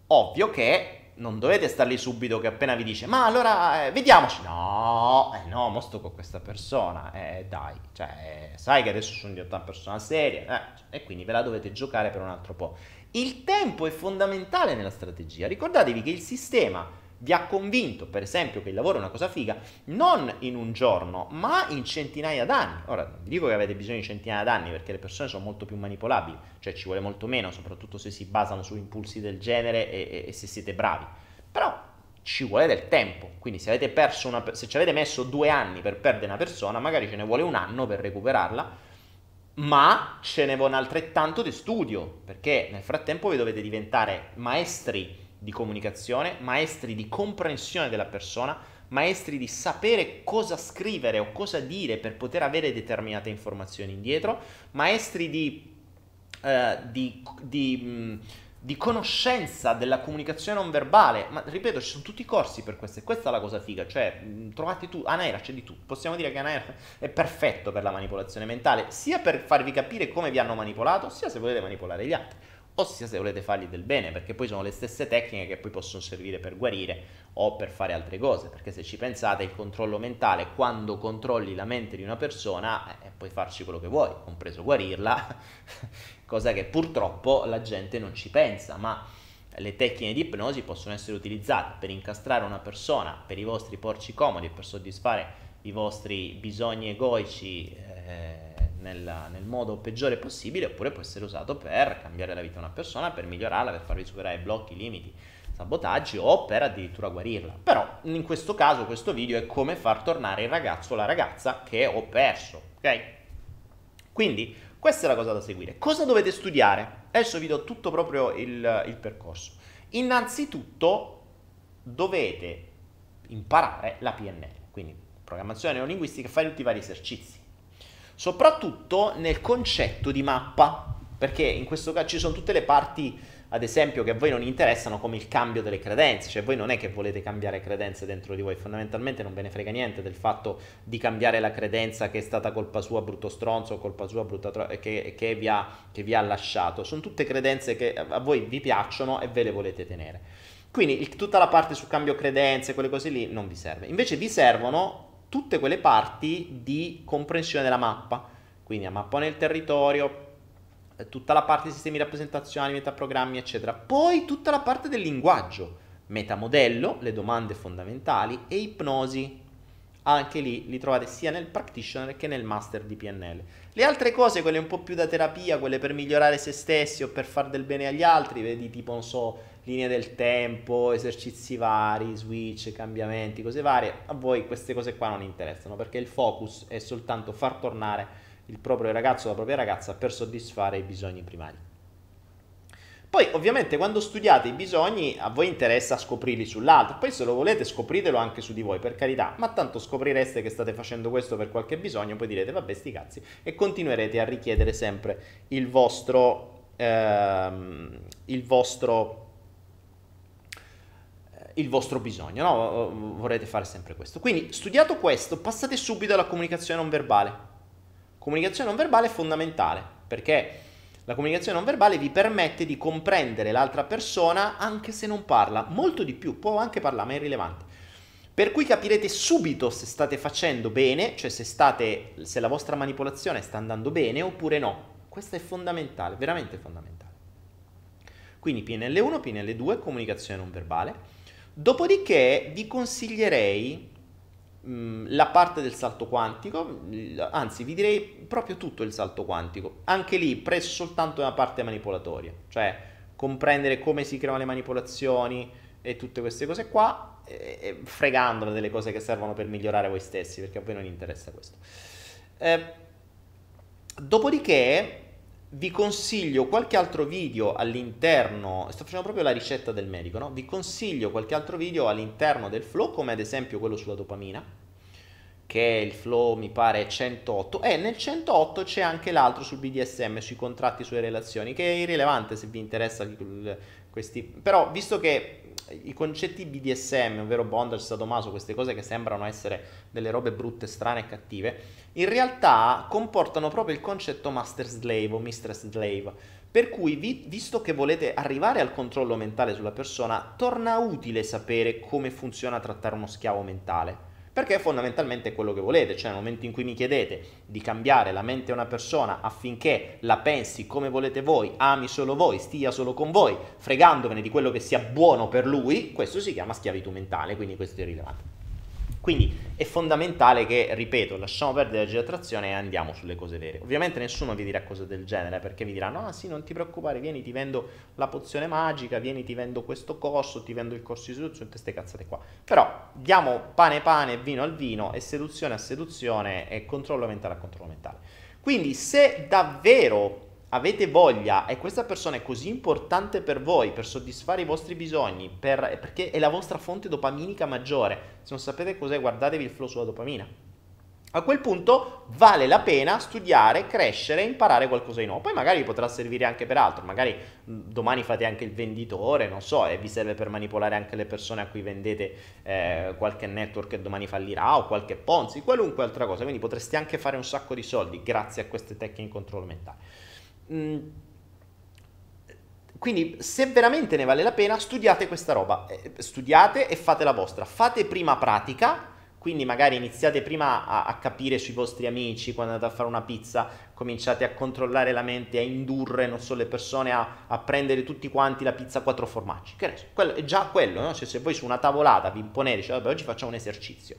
Speaker 2: Ovvio che non dovete star lì subito che appena vi dice ma allora eh, vediamoci no eh no mo sto con questa persona eh dai cioè sai che adesso sono diventata una persona seria eh, e quindi ve la dovete giocare per un altro po' il tempo è fondamentale nella strategia ricordatevi che il sistema vi ha convinto, per esempio, che il lavoro è una cosa figa, non in un giorno, ma in centinaia d'anni. Ora, vi dico che avete bisogno di centinaia d'anni perché le persone sono molto più manipolabili, cioè ci vuole molto meno, soprattutto se si basano su impulsi del genere e, e, e se siete bravi. Però ci vuole del tempo, quindi se una, se ci avete messo due anni per perdere una persona, magari ce ne vuole un anno per recuperarla, ma ce ne vuole altrettanto di studio, perché nel frattempo vi dovete diventare maestri di comunicazione, maestri di comprensione della persona, maestri di sapere cosa scrivere o cosa dire per poter avere determinate informazioni indietro, maestri di, eh, di, di, mh, di, conoscenza della comunicazione non verbale. Ma ripeto, ci sono tutti i corsi per questo e questa è la cosa figa, cioè mh, trovate tu, Anaera c'è di tutto, possiamo dire che Anaera è perfetto per la manipolazione mentale, sia per farvi capire come vi hanno manipolato, sia se volete manipolare gli altri ossia se volete fargli del bene, perché poi sono le stesse tecniche che poi possono servire per guarire o per fare altre cose, perché se ci pensate il controllo mentale, quando controlli la mente di una persona, eh, puoi farci quello che vuoi, compreso guarirla, cosa che purtroppo la gente non ci pensa, ma le tecniche di ipnosi possono essere utilizzate per incastrare una persona per i vostri porci comodi per soddisfare i vostri bisogni egoici. Eh, nel, nel, modo peggiore possibile oppure può essere usato per cambiare la vita di una persona, per migliorarla, per farvi superare blocchi, limiti, sabotaggi o per addirittura guarirla. Però in questo caso questo video è come far tornare il ragazzo o la ragazza che ho perso, ok? Quindi Questa è la cosa da seguire. Cosa dovete studiare? Adesso vi do tutto proprio il, il percorso. Innanzitutto dovete imparare la PNL, quindi programmazione neolinguistica, fare tutti i vari esercizi. Soprattutto nel concetto di mappa, perché in questo caso ci sono tutte le parti ad esempio, che a voi non interessano come il cambio delle credenze, cioè voi non è che volete cambiare credenze dentro di voi, fondamentalmente non ve ne frega niente del fatto di cambiare la credenza che è stata colpa sua brutto stronzo colpa sua brutta tro- che, che, vi ha, che vi ha lasciato, sono tutte credenze che a voi vi piacciono e ve le volete tenere. Quindi il, tutta la parte su cambio credenze, quelle cose lì, non vi serve. Invece vi servono tutte quelle parti di comprensione della mappa, quindi a mappa nel territorio, tutta la parte di sistemi rappresentazionali, metaprogrammi, eccetera. Poi tutta la parte del linguaggio, metamodello, le domande fondamentali e ipnosi. Anche lì li trovate sia nel practitioner che nel master di PNL. Le altre cose, quelle un po' più da terapia, quelle per migliorare se stessi o per far del bene agli altri, vedi tipo, non so, linee del tempo, esercizi vari, switch, cambiamenti, cose varie, a voi queste cose qua non interessano perché il focus è soltanto far tornare il proprio ragazzo o la propria ragazza per soddisfare i bisogni primari. Poi ovviamente quando studiate i bisogni a voi interessa scoprirli sull'altro, poi se lo volete scopritelo anche su di voi per carità, ma tanto scoprireste che state facendo questo per qualche bisogno, poi direte vabbè sti cazzi e continuerete a richiedere sempre il vostro, ehm, il vostro il vostro bisogno, no? Vorrete fare sempre questo. Quindi, studiato questo, passate subito alla comunicazione non verbale. Comunicazione non verbale è fondamentale perché la comunicazione non verbale vi permette di comprendere l'altra persona anche se non parla, molto di più, può anche parlare, ma è irrilevante. Per cui capirete subito se state facendo bene, cioè se, state, se la vostra manipolazione sta andando bene oppure no. Questo è fondamentale, veramente fondamentale. Quindi PNL1, PNL2, comunicazione non verbale. Dopodiché vi consiglierei Mm, la parte del salto quantico, anzi vi direi proprio tutto il salto quantico, anche lì preso soltanto una parte manipolatoria, cioè comprendere come si creano le manipolazioni e tutte queste cose qua, e, e fregandone delle cose che servono per migliorare voi stessi, perché a voi non interessa questo. Eh, dopodiché vi consiglio qualche altro video all'interno, sto facendo proprio la ricetta del medico, no? Vi consiglio qualche altro video all'interno del flow, come ad esempio quello sulla dopamina, che è il flow mi pare 108, e nel 108 c'è anche l'altro sul BDSM, sui contratti, sulle relazioni, che è irrilevante se vi interessa questi... Però visto che i concetti BDSM, ovvero bondage, sadomaso, queste cose che sembrano essere delle robe brutte, strane e cattive, in realtà comportano proprio il concetto master slave o mistress slave. Per cui, vi, visto che volete arrivare al controllo mentale sulla persona, torna utile sapere come funziona trattare uno schiavo mentale perché fondamentalmente è quello che volete, cioè nel momento in cui mi chiedete di cambiare la mente a una persona affinché la pensi come volete voi, ami solo voi, stia solo con voi, fregandovene di quello che sia buono per lui, questo si chiama schiavitù mentale, quindi questo è rilevante. Quindi è fondamentale che, ripeto, lasciamo perdere la geoattrazione e andiamo sulle cose vere. Ovviamente nessuno vi dirà cose del genere perché vi diranno, ah sì, non ti preoccupare, vieni, ti vendo la pozione magica, vieni, ti vendo questo corso, ti vendo il corso di seduzione, queste cazzate qua. Però diamo pane pane, vino al vino e seduzione a seduzione e controllo mentale a controllo mentale. Quindi se davvero avete voglia e questa persona è così importante per voi, per soddisfare i vostri bisogni, per, perché è la vostra fonte dopaminica maggiore, se non sapete cos'è guardatevi il flow sulla dopamina. A quel punto vale la pena studiare, crescere e imparare qualcosa di nuovo. Poi magari vi potrà servire anche per altro, magari domani fate anche il venditore, non so, e vi serve per manipolare anche le persone a cui vendete eh, qualche network che domani fallirà o qualche Ponzi, qualunque altra cosa. Quindi potreste anche fare un sacco di soldi grazie a queste tecniche di controllo mentale. Mm. quindi se veramente ne vale la pena, studiate questa roba, eh, studiate e fate la vostra, fate prima pratica, quindi magari iniziate prima a, a, capire sui vostri amici quando andate a fare una pizza, cominciate a controllare la mente, a indurre, non so, le persone a, a prendere tutti quanti la pizza a quattro formaggi, che ne so, quello, è già quello, no? cioè se voi su una tavolata vi imponete, cioè, vabbè, oggi facciamo un esercizio,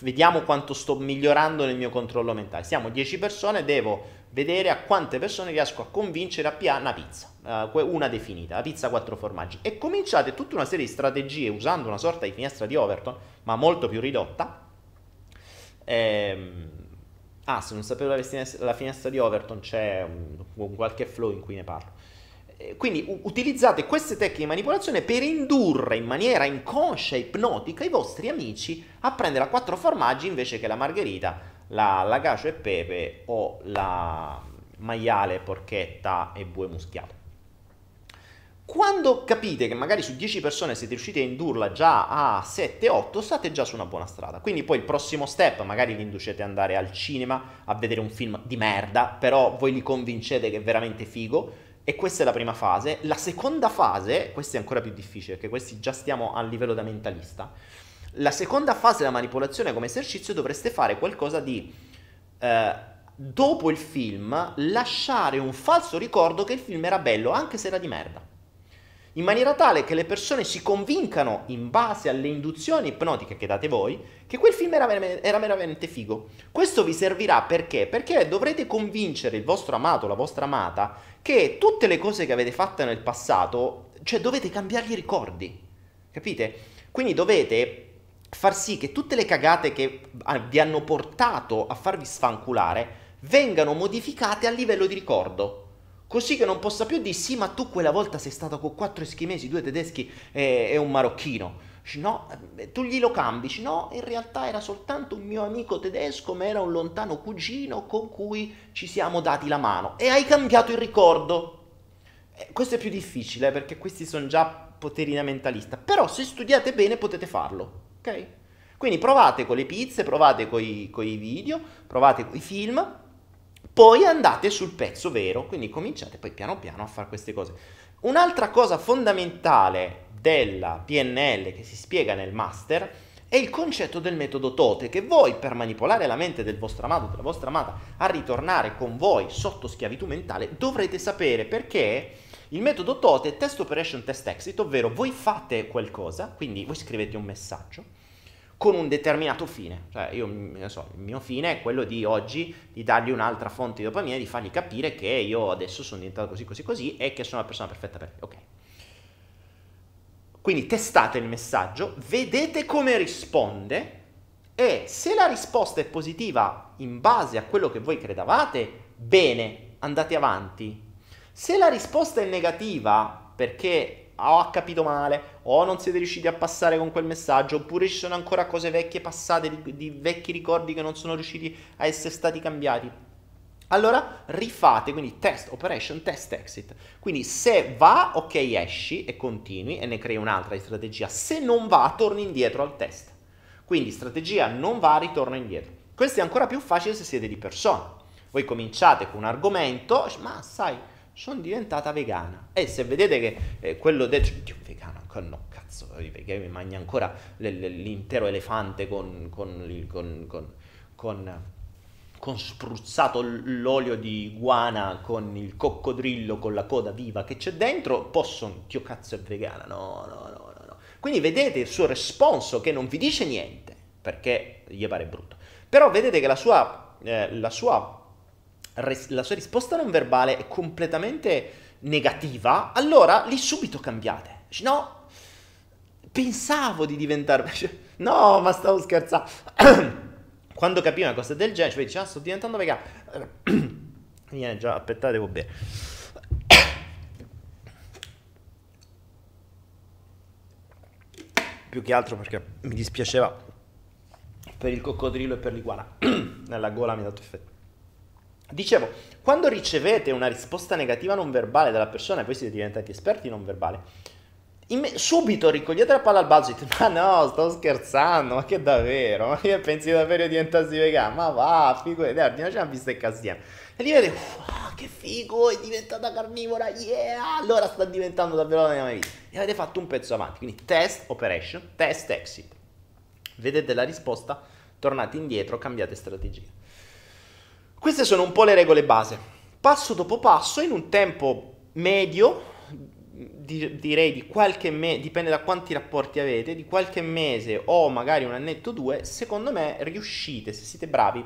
Speaker 2: vediamo quanto sto migliorando nel mio controllo mentale, siamo 10 persone, devo vedere a quante persone riesco a convincere a piare una pizza, uh, una definita, la pizza a quattro formaggi. E cominciate tutta una serie di strategie usando una sorta di finestra di Overton, ma molto più ridotta, ehm, Ah, se non sapevo la la finestra di Overton c'è un, un qualche flow in cui ne parlo. Eh, quindi u- utilizzate queste tecniche di manipolazione per indurre in maniera inconscia ipnotica i vostri amici a prendere a quattro formaggi invece che la margherita, la, la cacio e pepe o la maiale, porchetta e bue muschiato. Quando capite che magari su 10 persone siete riusciti a indurla già a 7-8, state già su una buona strada. Quindi poi il prossimo step, magari li inducete ad andare al cinema a vedere un film di merda, però voi li convincete che è veramente figo. E questa è la prima fase. La seconda fase, questa è ancora più difficile, perché questi già stiamo a livello da mentalista. La seconda fase della manipolazione come esercizio dovreste fare qualcosa di... Eh, dopo il film, lasciare un falso ricordo che il film era bello, anche se era di merda in maniera tale che le persone si convincano, in base alle induzioni ipnotiche che date voi, che quel film era, era veramente figo. Questo vi servirà perché? Perché dovrete convincere il vostro amato, la vostra amata, che tutte le cose che avete fatto nel passato, cioè dovete cambiargli i ricordi. Capite? Quindi dovete far sì che tutte le cagate che vi hanno portato a farvi sfanculare vengano modificate a livello di ricordo. Così che non possa più dire sì, ma tu quella volta sei stato con quattro eschimesi, due tedeschi e, e un marocchino. No, eh, tu glielo cambi. No, in realtà era soltanto un mio amico tedesco, ma era un lontano cugino con cui ci siamo dati la mano. E hai cambiato il ricordo. Eh, questo è più difficile perché questi sono già poteri da mentalista. Però se studiate bene potete farlo. Ok? Quindi provate con le pizze, provate con i video, provate con i film poi andate sul pezzo vero, quindi cominciate poi piano piano a fare queste cose. Un'altra cosa fondamentale della PNL che si spiega nel master è il concetto del metodo Tote, che voi per manipolare la mente del vostro amato, della vostra amata, a ritornare con voi sotto schiavitù mentale, dovrete sapere perché il metodo Tote è test operation test exit, ovvero voi fate qualcosa, quindi voi scrivete un messaggio, con un determinato fine. Cioè, io ne so, il mio fine è quello di oggi di dargli un'altra fonte di dopamina, di fargli capire che io adesso sono diventato così, così, così e che sono la persona perfetta per te. Ok. Quindi testate il messaggio, vedete come risponde e se la risposta è positiva in base a quello che voi credavate, bene, andate avanti. Se la risposta è negativa perché o ha capito male, o non siete riusciti a passare con quel messaggio, oppure ci sono ancora cose vecchie passate, di, di vecchi ricordi che non sono riusciti a essere stati cambiati. Allora rifate, quindi test operation, test exit. Quindi se va, ok, esci e continui e ne crei un'altra di strategia. Se non va, torni indietro al test. Quindi strategia non va, ritorno indietro. Questo è ancora più facile se siete di persona. Voi cominciate con un argomento, ma sai, sono diventata vegana. E se vedete che eh, quello dentro, Dio, vegano, no, cazzo, perché mi mangia ancora l'intero elefante con, con, con, con, con spruzzato l'olio di iguana, con il coccodrillo, con la coda viva che c'è dentro, posso, Dio cazzo è vegana, no, no, no, no, no. Quindi vedete il suo responso che non vi dice niente, perché gli pare brutto. Però vedete che la sua, eh, la sua la sua risposta non verbale è completamente negativa, allora lì subito cambiate. No, pensavo di diventare... No, ma stavo scherzando. Quando capivi una cosa del genere, cioè dici, ah, sto diventando vegano. Viene già, aspettate, devo bere. Più che altro perché mi dispiaceva per il coccodrillo e per l'iguana. Nella gola mi ha dato effetto. Dicevo, quando ricevete una risposta negativa non verbale dalla persona, e voi siete diventati esperti non verbali, me- subito ricogliete la palla al balzo e dite, ma no, sto scherzando, ma che davvero? Ma che pensi davvero di diventarsi vegano? Ma va, figo, c'è una bistecca assieme. E lì vedete, wow, che figo, è diventata carnivora, yeah, allora sta diventando davvero la mia vita. E avete fatto un pezzo avanti, quindi test operation, test exit. Vedete la risposta, tornate indietro, cambiate strategia. Queste sono un po' le regole base. Passo dopo passo, in un tempo medio, di, direi di qualche mese, dipende da quanti rapporti avete, di qualche mese o magari un annetto o due, secondo me riuscite, se siete bravi.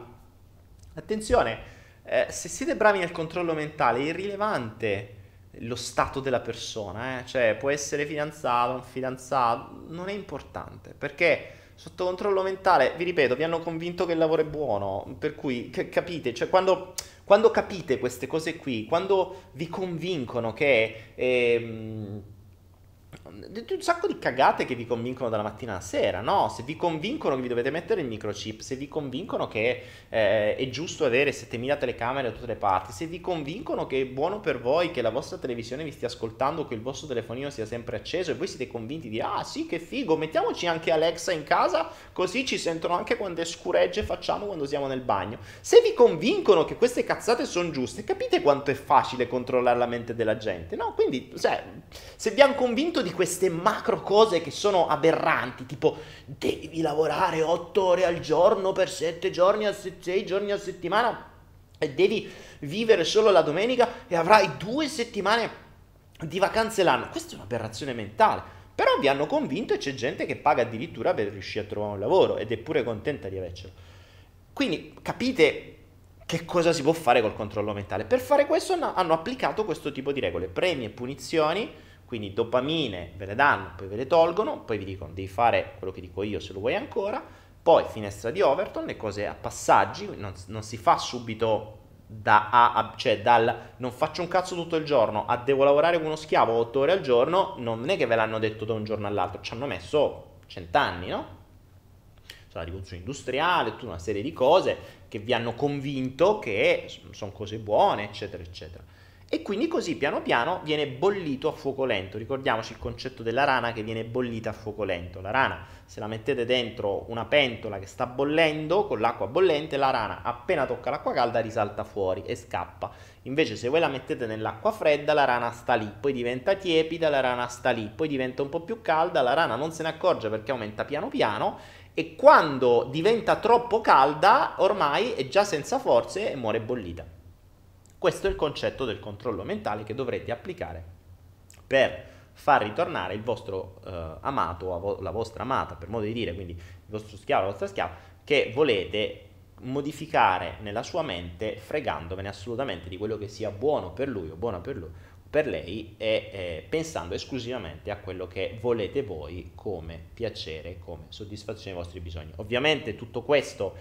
Speaker 2: Attenzione, eh, se siete bravi nel controllo mentale, è irrilevante lo stato della persona, eh? cioè può essere fidanzato, un fidanzato, non è importante, perché sotto controllo mentale, vi ripeto, vi hanno convinto che il lavoro è buono, per cui c- capite, cioè quando, quando, capite queste cose qui, quando vi convincono che... Ehm, un sacco di cagate che vi convincono dalla mattina alla sera, no? Se vi convincono che vi dovete mettere il microchip, se vi convincono che eh, è giusto avere 7000 telecamere da tutte le parti, se vi convincono che è buono per voi che la vostra televisione vi stia ascoltando, che il vostro telefonino sia sempre acceso e voi siete convinti di ah sì che figo, mettiamoci anche Alexa in casa, così ci sentono anche quando è scuregge facciamo quando siamo nel bagno. Se vi convincono che queste cazzate sono giuste, capite quanto è facile controllare la mente della gente, no? Quindi, cioè, se vi hanno convinto di queste macro cose che sono aberranti, tipo devi lavorare 8 ore al giorno per 7 giorni a 6 giorni a settimana e devi vivere solo la domenica e avrai due settimane di vacanze l'anno. Questa è un'aberrazione mentale. Però vi hanno convinto e c'è gente che paga addirittura per riuscire a trovare un lavoro ed è pure contenta di avercelo. Quindi capite che cosa si può fare col controllo mentale? Per fare questo hanno applicato questo tipo di regole, premi e punizioni quindi dopamine ve le danno, poi ve le tolgono, poi vi dicono devi fare quello che dico io se lo vuoi ancora, poi finestra di Overton, le cose a passaggi, non, non si fa subito da A a, cioè dal non faccio un cazzo tutto il giorno a devo lavorare con uno schiavo 8 ore al giorno, non è che ve l'hanno detto da un giorno all'altro, ci hanno messo cent'anni, no? Cioè la rivoluzione industriale, tutta una serie di cose che vi hanno convinto che sono cose buone, eccetera, eccetera. E quindi così piano piano viene bollito a fuoco lento. Ricordiamoci il concetto della rana che viene bollita a fuoco lento. La rana, se la mettete dentro una pentola che sta bollendo con l'acqua bollente, la rana appena tocca l'acqua calda risalta fuori e scappa. Invece se voi la mettete nell'acqua fredda, la rana sta lì, poi diventa tiepida, la rana sta lì, poi diventa un po' più calda, la rana non se ne accorge perché aumenta piano piano e quando diventa troppo calda, ormai è già senza forze e muore bollita. Questo è il concetto del controllo mentale che dovrete applicare per far ritornare il vostro eh, amato o la vostra amata, per modo di dire, quindi il vostro schiavo la vostra schiava, che volete modificare nella sua mente fregandovene assolutamente di quello che sia buono per lui o buono per lui per lei e eh, pensando esclusivamente a quello che volete voi come piacere, come soddisfazione dei vostri bisogni. Ovviamente tutto questo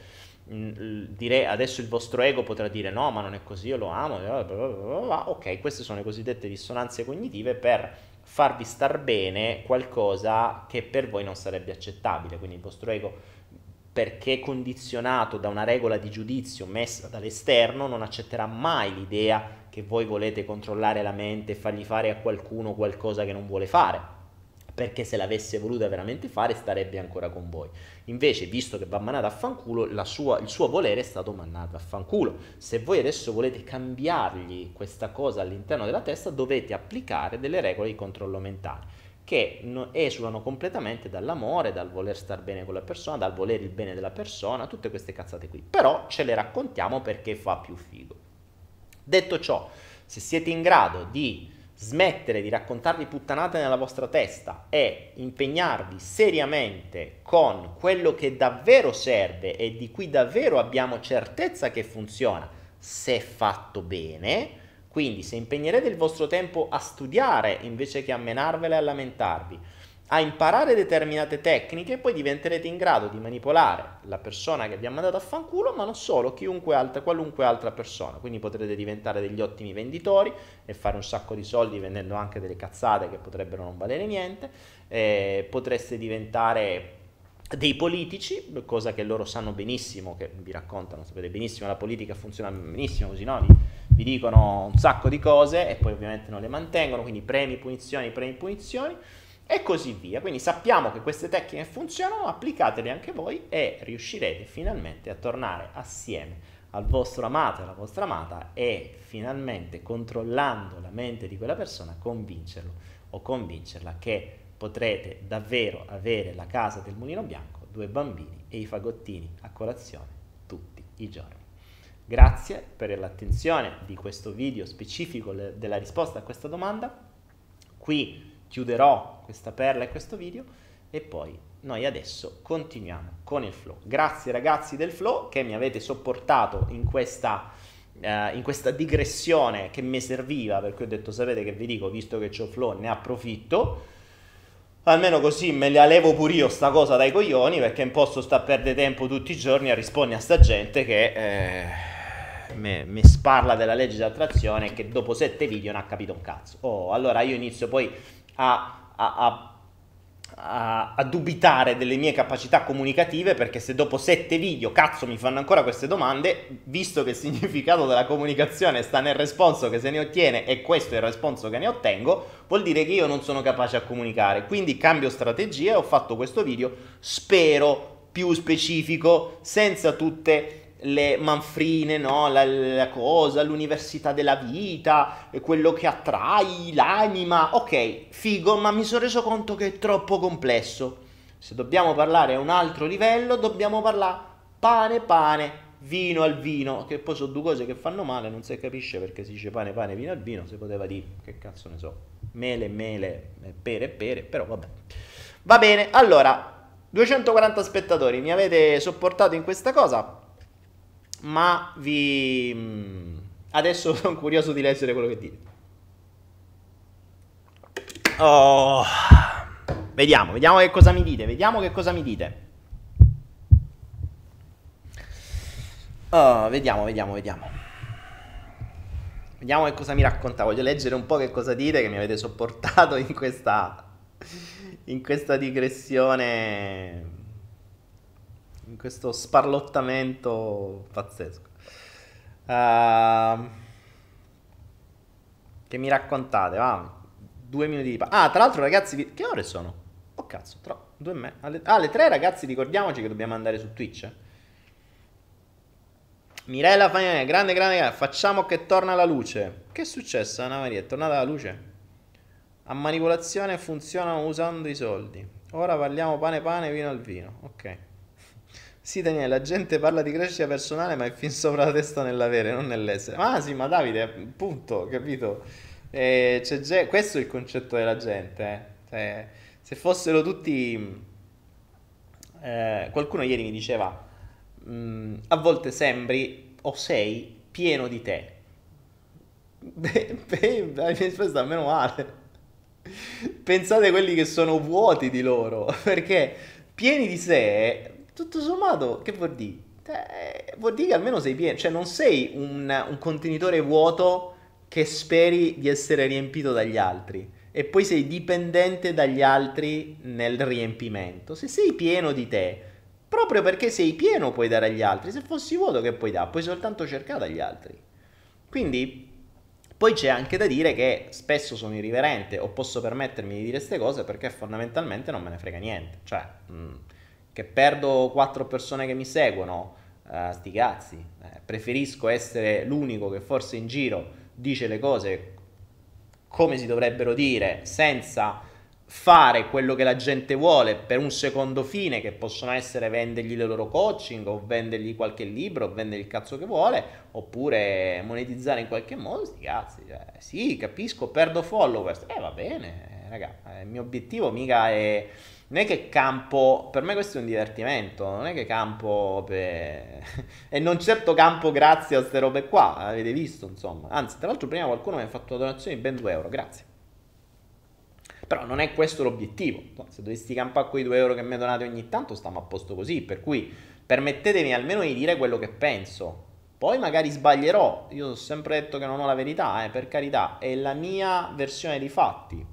Speaker 2: direi adesso il vostro ego potrà dire no ma non è così io lo amo ok queste sono le cosiddette dissonanze cognitive per farvi star bene qualcosa che per voi non sarebbe accettabile. Quindi il vostro ego perché condizionato da una regola di giudizio messa dall'esterno non accetterà mai l'idea che voi volete controllare la mente e fargli fare a qualcuno qualcosa che non vuole fare perché se l'avesse voluta veramente fare starebbe ancora con voi. Invece, visto che va mandato a fanculo, sua, il suo volere è stato mandato a fanculo. Se voi adesso volete cambiargli questa cosa all'interno della testa, dovete applicare delle regole di controllo mentale che esulano completamente dall'amore, dal voler star bene con la persona, dal volere il bene della persona, tutte queste cazzate qui. Però ce le raccontiamo perché fa più figo. Detto ciò, se siete in grado di smettere di raccontarvi puttanate nella vostra testa e impegnarvi seriamente con quello che davvero serve e di cui davvero abbiamo certezza che funziona, se fatto bene, quindi se impegnerete il vostro tempo a studiare invece che a menarvele e a lamentarvi, a imparare determinate tecniche, poi diventerete in grado di manipolare la persona che vi ha mandato a fanculo, ma non solo, chiunque altra, qualunque altra persona. Quindi potrete diventare degli ottimi venditori e fare un sacco di soldi vendendo anche delle cazzate che potrebbero non valere niente. Eh, potreste diventare dei politici, cosa che loro sanno benissimo, che vi raccontano, sapete benissimo, la politica funziona benissimo così, no? Vi, vi dicono un sacco di cose e poi ovviamente non le mantengono, quindi premi, punizioni, premi, punizioni e così via. Quindi sappiamo che queste tecniche funzionano, applicatele anche voi e riuscirete finalmente a tornare assieme al vostro amato e alla vostra amata e finalmente controllando la mente di quella persona convincerlo o convincerla che potrete davvero avere la casa del mulino bianco, due bambini e i fagottini a colazione tutti i giorni. Grazie per l'attenzione di questo video specifico della risposta a questa domanda. Qui chiuderò questa perla e questo video e poi noi adesso continuiamo con il flow. Grazie ragazzi del flow che mi avete sopportato in questa uh, in questa digressione che mi serviva, per cui ho detto sapete che vi dico, visto che c'ho flow ne approfitto, almeno così me la levo pure io sta cosa dai coglioni perché non posso sta a perdere tempo tutti i giorni a rispondere a sta gente che eh, mi sparla della legge di attrazione e che dopo sette video non ha capito un cazzo. Oh, allora io inizio poi a, a, a a, dubitare delle mie capacità comunicative perché se dopo sette video cazzo mi fanno ancora queste domande, visto che il significato della comunicazione sta nel responso che se ne ottiene e questo è il responso che ne ottengo, vuol dire che io non sono capace a comunicare. Quindi cambio strategia e ho fatto questo video, spero più specifico, senza tutte le manfrine, no? la, la, cosa, l'università della vita, quello che attrai, l'anima. Ok, figo, ma mi sono reso conto che è troppo complesso. Se dobbiamo parlare a un altro livello, dobbiamo parlare pane, pane, vino al vino, che poi sono due cose che fanno male, non si capisce perché si dice pane, pane, vino al vino, si poteva dire, che cazzo ne so, mele, mele, pere, pere, però vabbè. Va bene, allora, 240 spettatori, mi avete sopportato in questa cosa? Ma vi... Mm, adesso sono curioso di leggere quello che dite. Oh. Vediamo, vediamo che cosa mi dite, vediamo che cosa mi dite. Oh, vediamo, vediamo, vediamo. Vediamo che cosa mi racconta. Voglio leggere un po' che cosa dite che mi avete sopportato in questa, in questa digressione in questo sparlottamento pazzesco. Uh, che mi raccontate? Va, due minuti di pa- Ah, tra l'altro, ragazzi, che ore sono? Oh cazzo, tra due e me. Alle, ah, alle tre, ragazzi, ricordiamoci che dobbiamo andare su Twitch. Mirella Fagnone, grande, grande, grande, facciamo che torna la luce. Che è successo, Anna Maria? È tornata la luce? A manipolazione funzionano usando i soldi. Ora parliamo pane pane, vino al vino. Ok. Sì, Daniele, la gente parla di crescita personale, ma è fin sopra la testa nell'avere, non nell'essere. Ma sì, ma Davide, punto, capito? Eh, cioè, questo è il concetto della gente. Eh. Cioè, se fossero tutti... Eh, qualcuno ieri mi diceva, mm, a volte sembri o sei pieno di te. Beh, beh, la mia risposta meno male. Pensate a quelli che sono vuoti di loro, perché pieni di sé tutto sommato, che vuol dire? Eh, vuol dire che almeno sei pieno, cioè non sei un, un contenitore vuoto che speri di essere riempito dagli altri e poi sei dipendente dagli altri nel riempimento. Se sei pieno di te, proprio perché sei pieno puoi dare agli altri, se fossi vuoto che puoi dare? Puoi soltanto cercare dagli altri. Quindi poi c'è anche da dire che spesso sono irriverente o posso permettermi di dire queste cose perché fondamentalmente non me ne frega niente. Cioè, mh, mm, che perdo quattro persone che mi seguono, uh, sti cazzi, eh, preferisco essere l'unico che forse in giro dice le cose come si dovrebbero dire, senza fare quello che la gente vuole per un secondo fine, che possono essere vendergli le loro coaching o vendergli qualche libro o vendergli il cazzo che vuole, oppure monetizzare in qualche modo, sti cazzi. Cioè, sì, capisco, perdo followers. Eh, va bene, raga, eh, il mio obiettivo mica è non è che campo, per me questo è un divertimento, non è che campo per... e non certo campo grazie a queste robe qua, avete visto insomma, anzi tra l'altro prima qualcuno mi ha fatto una donazione di ben 2 euro, grazie. Però non è questo l'obiettivo, se dovessi campare quei 2 euro che mi donate ogni tanto stiamo a posto così, per cui permettetemi almeno di dire quello che penso. Poi magari sbaglierò, io ho sempre detto che non ho la verità, eh, per carità, è la mia versione di fatti.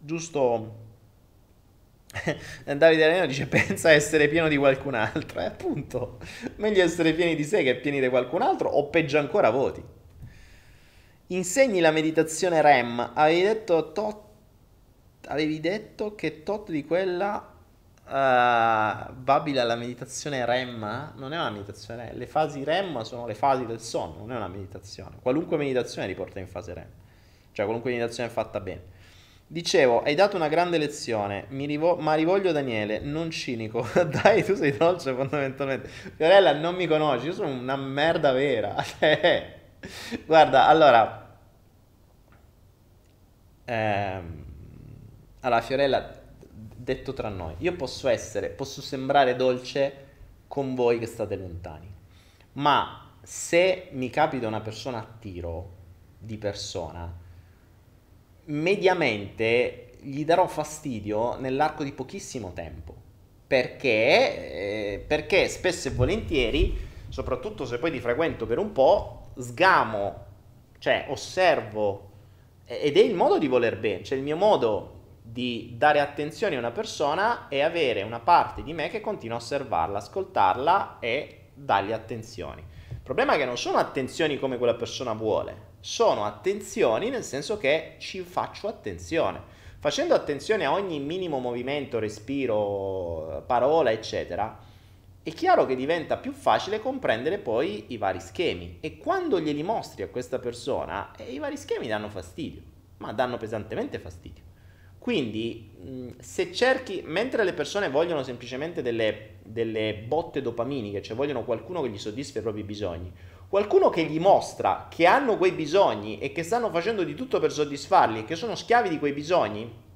Speaker 2: Giusto Davide Arena dice pensa essere pieno di qualcun altro. E eh, appunto, meglio essere pieni di sé che pieni di qualcun altro o peggio ancora voti. Insegni la meditazione REM. Avevi detto, tot... Avevi detto che tot di quella uh, babile alla meditazione REM non è una meditazione. Le fasi REM sono le fasi del sonno, non è una meditazione. Qualunque meditazione ti porta in fase REM. Cioè qualunque meditazione fatta bene. Dicevo, hai dato una grande lezione, rivo- ma rivoglio Daniele, non cinico. Dai, tu sei dolce fondamentalmente. Fiorella, non mi conosci, io sono una merda vera. Guarda, allora... Ehm, allora, Fiorella, detto tra noi, io posso essere, posso sembrare dolce con voi che state lontani, ma se mi capita una persona a tiro di persona, mediamente gli darò fastidio nell'arco di pochissimo tempo. Perché? Eh, perché spesso e volentieri, soprattutto se poi ti frequento per un po', sgamo, cioè osservo, ed è il modo di voler bene, cioè il mio modo di dare attenzione a una persona è avere una parte di me che continua a osservarla, ascoltarla e dargli attenzioni. Il problema è che non sono attenzioni come quella persona vuole, sono attenzioni nel senso che ci faccio attenzione. Facendo attenzione a ogni minimo movimento, respiro, parola, eccetera, è chiaro che diventa più facile comprendere poi i vari schemi e quando glieli mostri a questa persona, eh, i vari schemi danno fastidio, ma danno pesantemente fastidio. Quindi, se cerchi, mentre le persone vogliono semplicemente delle, delle botte dopaminiche, cioè vogliono qualcuno che gli soddisfi i propri bisogni, qualcuno che gli mostra che hanno quei bisogni e che stanno facendo di tutto per soddisfarli e che sono schiavi di quei bisogni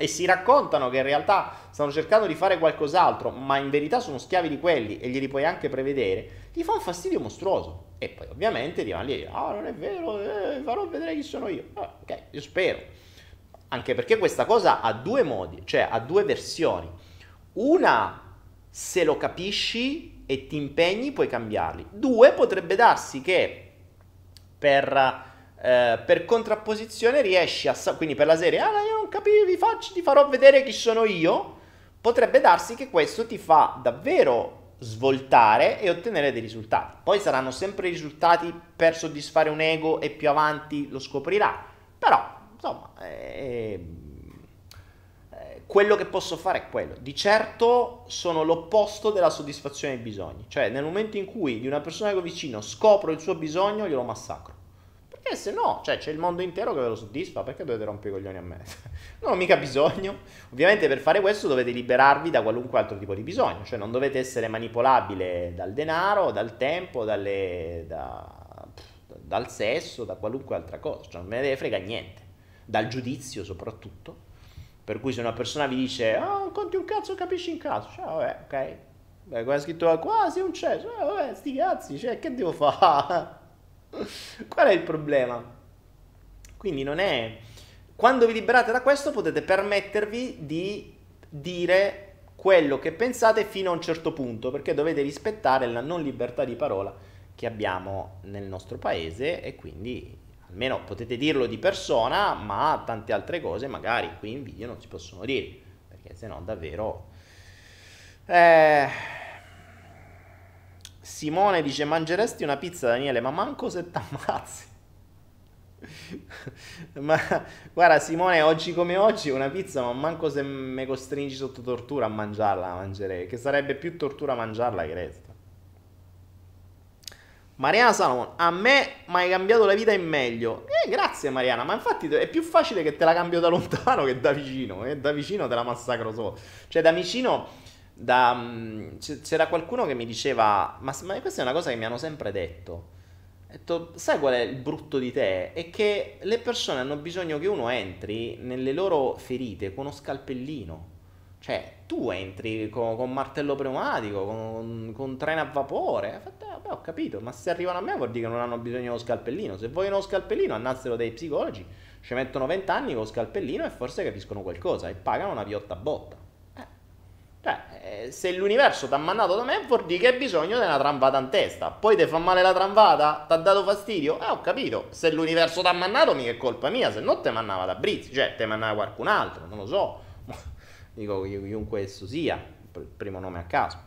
Speaker 2: e si raccontano che in realtà stanno cercando di fare qualcos'altro, ma in verità sono schiavi di quelli e glieli puoi anche prevedere, gli fa un fastidio mostruoso. E poi ovviamente ti vanno lì, ah non è vero, eh, farò vedere chi sono io. Ah, ok, io spero. Anche perché questa cosa ha due modi, cioè ha due versioni. Una, se lo capisci, e ti impegni puoi cambiarli. Due, potrebbe darsi che per, eh, per contrapposizione riesci a... quindi per la serie, ah io non capivo, vi faccio, ti farò vedere chi sono io, potrebbe darsi che questo ti fa davvero svoltare e ottenere dei risultati. Poi saranno sempre risultati per soddisfare un ego e più avanti lo scoprirà. Però, insomma, eh, quello che posso fare è quello. Di certo sono l'opposto della soddisfazione dei bisogni. Cioè, nel momento in cui di una persona che ho vicino scopro il suo bisogno, glielo massacro. Perché se no, cioè, c'è il mondo intero che ve lo soddisfa, perché dovete rompere i coglioni a me? non ho mica bisogno. Ovviamente per fare questo dovete liberarvi da qualunque altro tipo di bisogno, cioè non dovete essere manipolabile dal denaro, dal tempo, dalle, da, dal sesso, da qualunque altra cosa, cioè non me ne frega niente, dal giudizio soprattutto. Per cui se una persona vi dice, ah, oh, conti un cazzo, capisci in caso, cioè, vabbè, ok. Beh, qua è scritto qua, sei un cesso, eh, vabbè, sti cazzi, cioè, che devo fare? Qual è il problema? Quindi non è... Quando vi liberate da questo potete permettervi di dire quello che pensate fino a un certo punto, perché dovete rispettare la non libertà di parola che abbiamo nel nostro paese e quindi almeno potete dirlo di persona, ma tante altre cose magari qui in video non si possono dire, perché se no davvero... Eh... Simone dice mangeresti una pizza Daniele, ma manco se t'ammazzi. ma guarda Simone, oggi come oggi una pizza, ma manco se mi costringi sotto tortura a mangiarla, la mangerei, che sarebbe più tortura mangiarla resta. Mariana Salomon, a me mi hai cambiato la vita in meglio. Eh, grazie Mariana, ma infatti è più facile che te la cambio da lontano che da vicino. Eh? da vicino te la massacro solo. Cioè, da vicino, da, mm, c'era qualcuno che mi diceva, ma, ma, questa è una cosa che mi hanno sempre detto. Ho detto, sai qual è il brutto di te? È che le persone hanno bisogno che uno entri nelle loro ferite con uno scalpellino. Cioè, tu entri con, con martello pneumatico, con, con, treno a vapore. Vabbè, ho capito, ma se arrivano a me vuol dire che non hanno bisogno dello scalpellino. Se vogliono lo scalpellino, annazzero dei psicologi, ci mettono 20 anni con lo scalpellino e forse capiscono qualcosa e pagano una piotta botta. Eh. Cioè, eh, se l'universo ti ha mandato da me, vuol dire che hai bisogno di una tramvata in testa. Poi ti fa male la tramvata? Ti ha dato fastidio? Eh, ho capito. Se l'universo ti ha mandato, mica è colpa mia, se no te mandava da Brizzi, cioè te mandava qualcun altro, non lo so dico chiunque esso sia, primo nome a caso.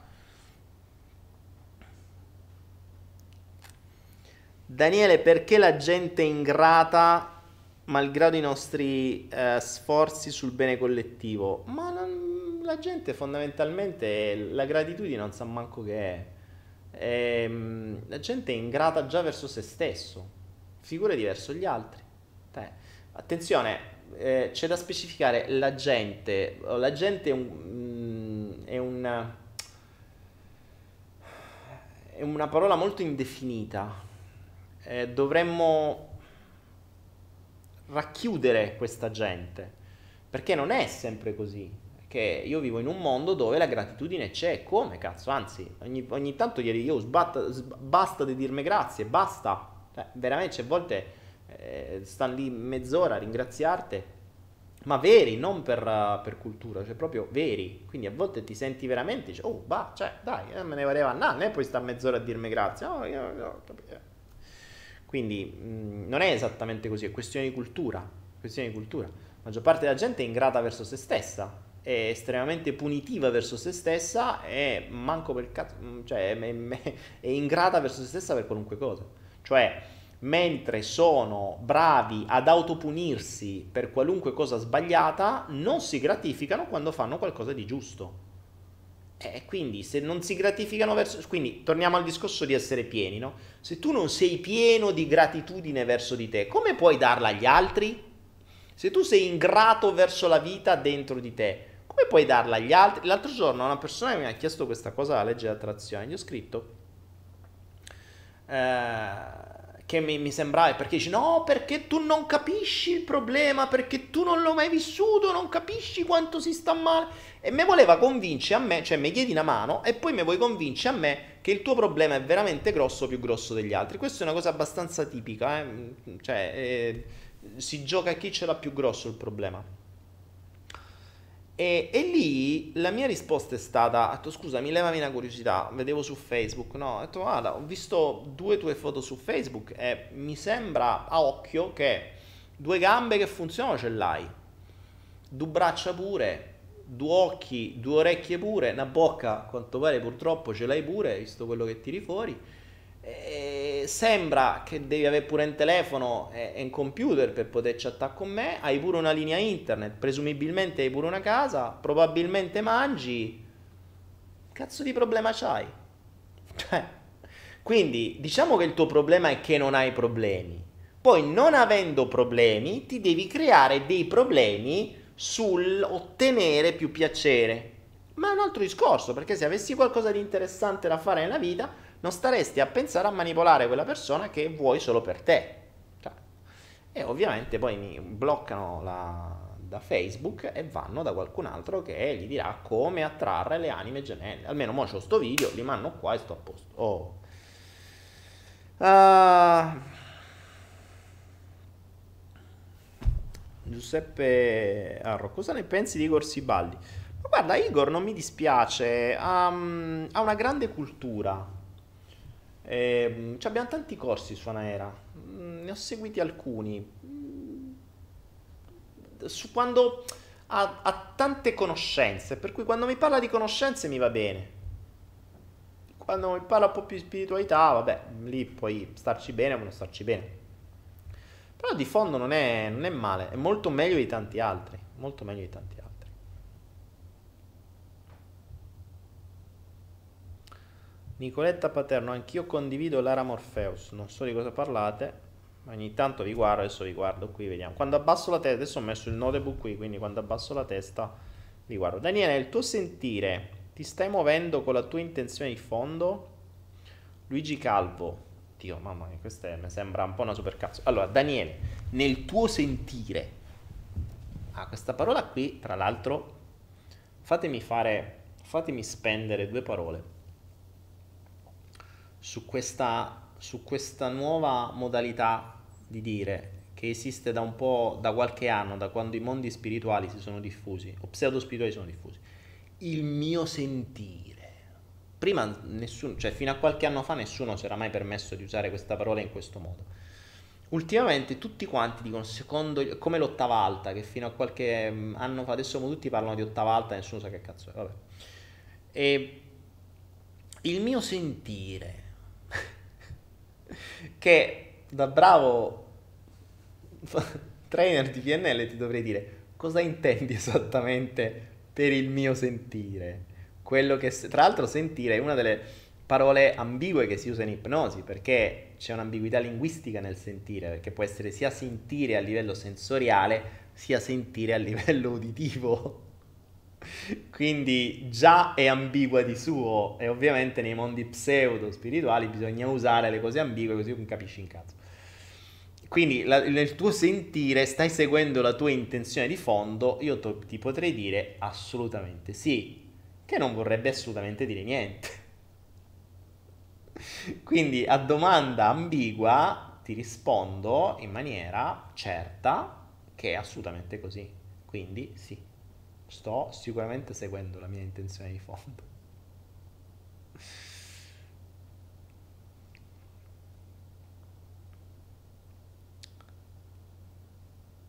Speaker 2: Daniele, perché la gente è ingrata malgrado i nostri eh, sforzi sul bene collettivo? Ma non, la gente fondamentalmente, la gratitudine non sa manco che è. Ehm, la gente è ingrata già verso se stesso, figure verso gli altri. Eh, attenzione, eh, c'è da specificare la gente. La gente è, un, mm, è, una, è una parola molto indefinita. Eh, dovremmo racchiudere questa gente, perché non è sempre così. che io vivo in un mondo dove la gratitudine c'è, come cazzo, anzi, ogni, ogni tanto ieri io sbatta, basta di dirmi grazie, basta, cioè, veramente a volte eh, stanno lì mezz'ora a ringraziarti, ma veri, non per, per, cultura, cioè proprio veri, quindi a volte ti senti veramente, dici, oh, bah, cioè, dai, eh, me ne pareva, no, non è poi sta mezz'ora a dirmi grazie, no, io, io, quindi mh, mm, non è esattamente così, è questione di cultura, questione di cultura. La maggior parte della gente è ingrata verso se stessa, è estremamente punitiva verso se stessa e manco per cazzo, mm, cioè è, è ingrata verso se stessa per qualunque cosa. Cioè, mentre sono bravi ad autopunirsi per qualunque cosa sbagliata, non si gratificano quando fanno qualcosa di giusto. E quindi se non si gratificano verso... Quindi torniamo al discorso di essere pieni, no? Se tu non sei pieno di gratitudine verso di te, come puoi darla agli altri? Se tu sei ingrato verso la vita dentro di te, come puoi darla agli altri? L'altro giorno una persona mi ha chiesto questa cosa alla legge dell'attrazione, gli ho scritto eh, che mi, mi sembrava perché dici no, perché tu non capisci il problema, perché tu non l'hai mai vissuto, non capisci quanto si sta male. E mi voleva convincere a me, cioè mi chiedi una mano e poi mi vuoi convincere a me che il tuo problema è veramente grosso, più grosso degli altri. Questa è una cosa abbastanza tipica, eh? cioè eh, si gioca a chi ce l'ha più grosso il problema. E, e, lì la mia risposta è stata, detto scusami, levami una curiosità, vedevo su Facebook, no, ho detto guarda, ho visto due tue foto su Facebook e mi sembra a occhio che due gambe che funzionano ce l'hai, due braccia pure, due occhi, due orecchie pure, una bocca quanto pare purtroppo ce l'hai pure, visto quello che tiri fuori. E sembra che devi avere pure un telefono e un computer per poter chattare con me, hai pure una linea internet, presumibilmente hai pure una casa, probabilmente mangi. Cazzo di problema c'hai? Cioè, quindi diciamo che il tuo problema è che non hai problemi. Poi non avendo problemi ti devi creare dei problemi sul ottenere più piacere. Ma è un altro discorso, perché se avessi qualcosa di interessante da fare nella vita, non staresti a pensare a manipolare quella persona che vuoi solo per te. Cioè, e ovviamente poi mi bloccano la, da Facebook e vanno da qualcun altro che gli dirà come attrarre le anime gemelle. Almeno mo c'ho sto video, li mando qua e sto a posto. Oh. Uh, Giuseppe Arro, cosa ne pensi di Igor Sibaldi? Ma guarda, Igor non mi dispiace, um, ha una grande cultura, eh, abbiamo tanti corsi su Anaera, mm, ne ho seguiti alcuni. Mm, su quando ha, ha, tante conoscenze, per cui quando mi parla di conoscenze mi va bene. Quando mi parla un po' più di spiritualità, vabbè, lì puoi starci bene o non starci bene. Però di fondo non è, non è male, è molto meglio di tanti altri, molto meglio di tanti altri. Nicoletta Paterno, anch'io condivido Lara Morpheus, non so di cosa parlate, ma ogni tanto vi guardo, adesso vi guardo qui, vediamo. Quando abbasso la testa, adesso ho messo il notebook qui, quindi quando abbasso la testa vi guardo. Daniele, il tuo sentire, ti stai muovendo con la tua intenzione di fondo? Luigi Calvo, Dio, mamma mia, questa mi sembra un po' una supercazzo. Allora, Daniele, nel tuo sentire, ah, questa parola qui, tra l'altro, fatemi fare, fatemi spendere due parole su questa, su questa nuova modalità di dire che esiste da un po', da qualche anno, da quando i mondi spirituali si sono diffusi, o pseudo spirituali sono diffusi. Il mio sentire. Prima nessuno, cioè fino a qualche anno fa nessuno si era mai permesso di usare questa parola in questo modo. Ultimamente tutti quanti dicono secondo come l'ottava alta, che fino a qualche mm, anno fa, adesso tutti parlano di ottava alta, nessuno sa che cazzo è, vabbè. E il mio sentire che da bravo trainer di PNL ti dovrei dire cosa intendi esattamente per il mio sentire. Quello che, tra l'altro, sentire è una delle parole ambigue che si usa in ipnosi perché c'è un'ambiguità linguistica nel sentire, perché può essere sia sentire a livello sensoriale sia sentire a livello uditivo. Quindi già è ambigua di suo e ovviamente nei mondi pseudo spirituali bisogna usare le cose ambigue così non capisci in cazzo. Quindi la, nel tuo sentire stai seguendo la tua intenzione di fondo, io to, ti potrei dire assolutamente sì, che non vorrebbe assolutamente dire niente. Quindi a domanda ambigua ti rispondo in maniera certa che è assolutamente così. Quindi sì, sto sicuramente seguendo la mia intenzione di fondo.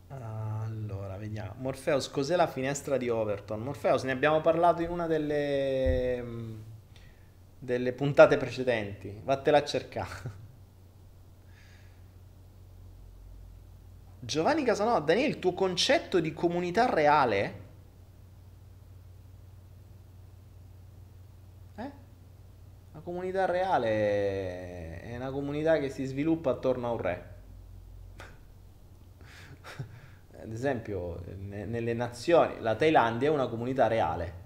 Speaker 2: Allora, vediamo. Morpheus, cos'è la finestra di Overton? Morpheus, ne abbiamo parlato in una delle, mm, delle puntate precedenti. Vattela a cercare. Giovanni Casanova, Daniele, il tuo concetto di comunità reale? Eh? La comunità reale è una comunità che si sviluppa attorno a un re. ad esempio, nelle nazioni, la Thailandia è una comunità reale.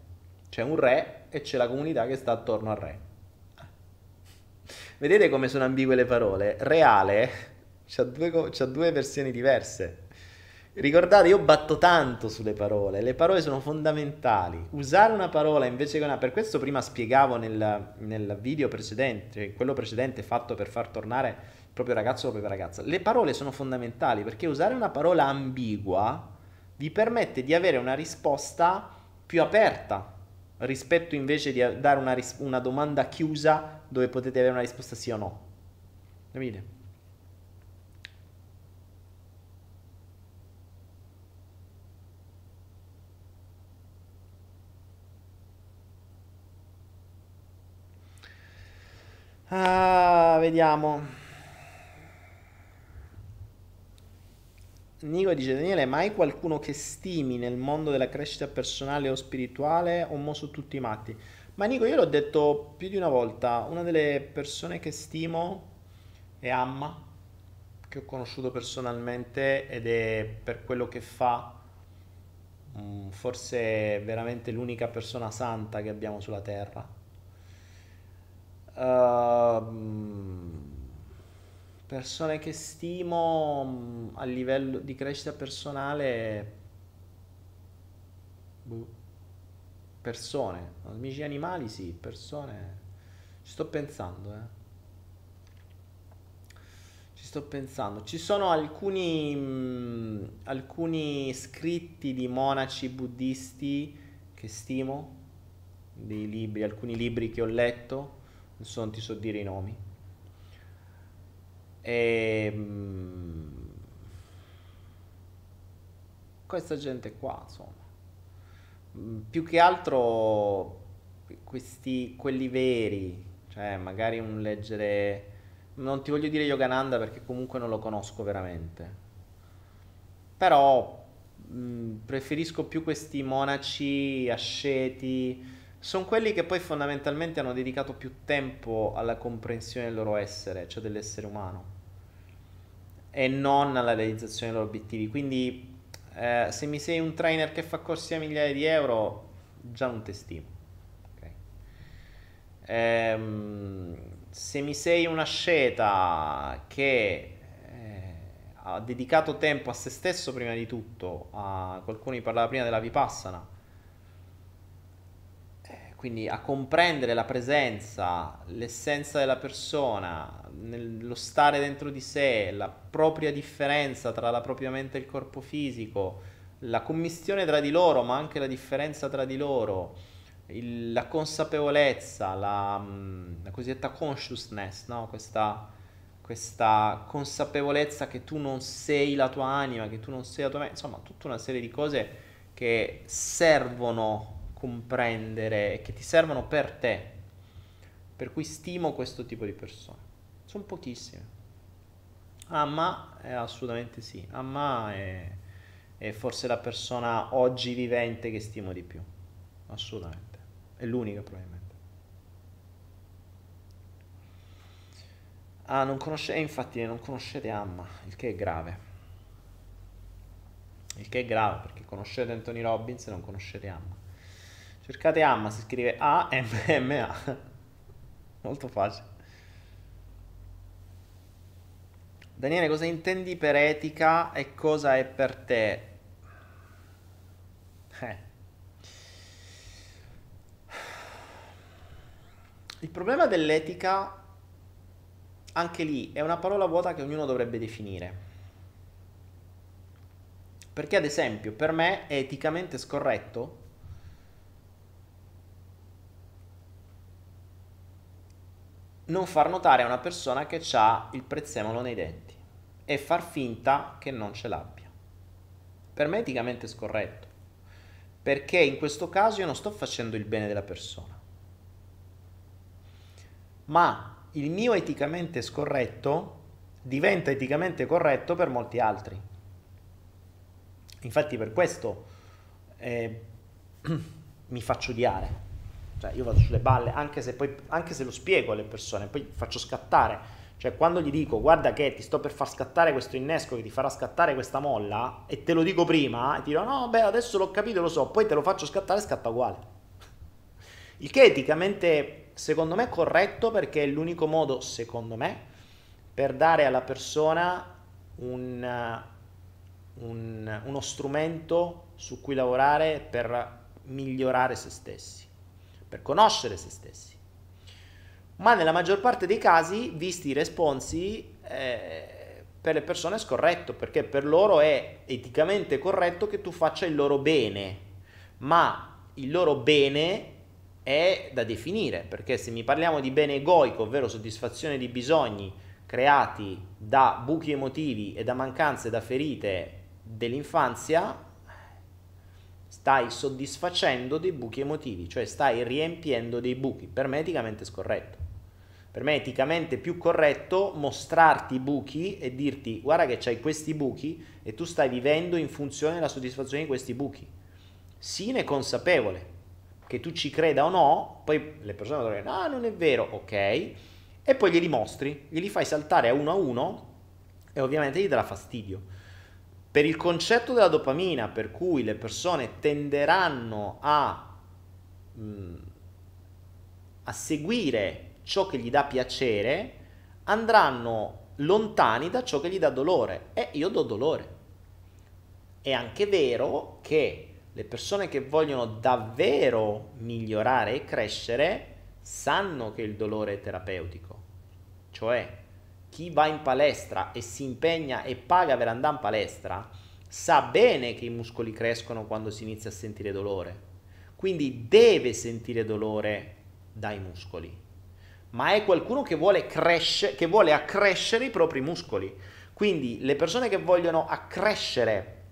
Speaker 2: C'è un re e c'è la comunità che sta attorno al re. Vedete come sono ambigue le parole? Reale c'ha due, c'ha due versioni diverse. Ricordate, io batto tanto sulle parole, le parole sono fondamentali. Usare una parola invece che una... Per questo prima spiegavo nel, nel video precedente, quello precedente fatto per far tornare proprio ragazzo o proprio ragazza. Le parole sono fondamentali perché usare una parola ambigua vi permette di avere una risposta più aperta rispetto invece di dare una, ris- una domanda chiusa dove potete avere una risposta sì o no. Capite? Ah, vediamo. Nico dice Daniele, mai qualcuno che stimi nel mondo della crescita personale o spirituale o mo su tutti i matti? Ma Nico, io l'ho detto più di una volta, una delle persone che stimo è Amma, che ho conosciuto personalmente ed è per quello che fa mm, forse veramente l'unica persona santa che abbiamo sulla terra. Uh, persone che stimo mm, a livello di crescita personale boh, persone. Amici animali sì persone. Ci sto pensando eh. Ci sto pensando. Ci sono alcuni mh, mm, alcuni scritti di monaci buddisti che stimo dei libri alcuni libri che ho letto non ti so dire i nomi. E, ehm, questa gente qua, insomma, mm, più che altro questi, quelli veri, cioè magari un leggere, non ti voglio dire Yogananda perché comunque non lo conosco veramente, però mh, mm, preferisco più questi monaci asceti, sono quelli che poi fondamentalmente hanno dedicato più tempo alla comprensione del loro essere, cioè dell'essere umano e non alla realizzazione dei loro obiettivi. Quindi eh, se mi sei un trainer che fa corsi a migliaia di euro, già non ti stimo. Okay. Ehm, se mi sei una sceta che eh, ha dedicato tempo a se stesso prima di tutto, a qualcuno mi parlava prima della Vipassana, quindi a comprendere la presenza, l'essenza della persona, lo stare dentro di sé, la propria differenza tra la propria mente e il corpo fisico, la commistione tra di loro, ma anche la differenza tra di loro, il, la consapevolezza, la, mm, la, cosiddetta consciousness, no? questa, questa consapevolezza che tu non sei la tua anima, che tu non sei la tua mente, insomma tutta una serie di cose che servono comprendere e che ti servono per te. Per cui stimo questo tipo di persone. Sono pochissime. Amma è assolutamente sì. Amma è, è forse la persona oggi vivente che stimo di più. Assolutamente. È l'unica probabilmente. Ah, non conoscete, infatti non conoscete Amma, il che è grave. Il che è grave perché conoscete Anthony Robbins e non conoscete Amma. Cercate Amma, si scrive A-M-M-A. Molto facile. Daniele, cosa intendi per etica e cosa è per te? Eh. Il problema dell'etica, anche lì, è una parola vuota che ognuno dovrebbe definire. Perché ad esempio, per me è eticamente scorretto non far notare a una persona che ha il prezzemolo nei denti e far finta che non ce l'abbia. Per me è eticamente scorretto, perché in questo caso io non sto facendo il bene della persona, ma il mio eticamente scorretto diventa eticamente corretto per molti altri. Infatti per questo eh, mi faccio odiare cioè io vado sulle balle, anche se, poi, anche se lo spiego alle persone, poi faccio scattare. Cioè quando gli dico guarda che ti sto per far scattare questo innesco che ti farà scattare questa molla e te lo dico prima e ti dico no beh adesso l'ho capito lo so, poi te lo faccio scattare scatta uguale. Il che è eticamente secondo me corretto perché è l'unico modo secondo me per dare alla persona un, un, uno strumento su cui lavorare per migliorare se stessi per conoscere se stessi. Ma nella maggior parte dei casi, visti i responsi, eh, per le persone è scorretto, perché per loro è eticamente corretto che tu faccia il loro bene, ma il loro bene è da definire, perché se mi parliamo di bene egoico, ovvero soddisfazione di bisogni creati da buchi emotivi e da mancanze, da ferite dell'infanzia, stai soddisfacendo dei buchi emotivi, cioè stai riempiendo dei buchi. Per me è eticamente scorretto. Per me è eticamente più corretto mostrarti i buchi e dirti guarda che c'hai questi buchi e tu stai vivendo in funzione della soddisfazione di questi buchi. Sii ne consapevole, che tu ci creda o no, poi le persone dicono no non è vero, ok, e poi glieli mostri, glieli fai saltare a uno a uno e ovviamente gli darà fastidio. Per il concetto della dopamina, per cui le persone tenderanno a, mh, mm, a seguire ciò che gli dà piacere, andranno lontani da ciò che gli dà dolore. E io do dolore. È anche vero che le persone che vogliono davvero migliorare e crescere sanno che il dolore è terapeutico. Cioè, chi va in palestra e si impegna e paga per andare in palestra sa bene che i muscoli crescono quando si inizia a sentire dolore. Quindi deve sentire dolore dai muscoli. Ma è qualcuno che vuole, cresce, che vuole accrescere i propri muscoli. Quindi le persone che vogliono accrescere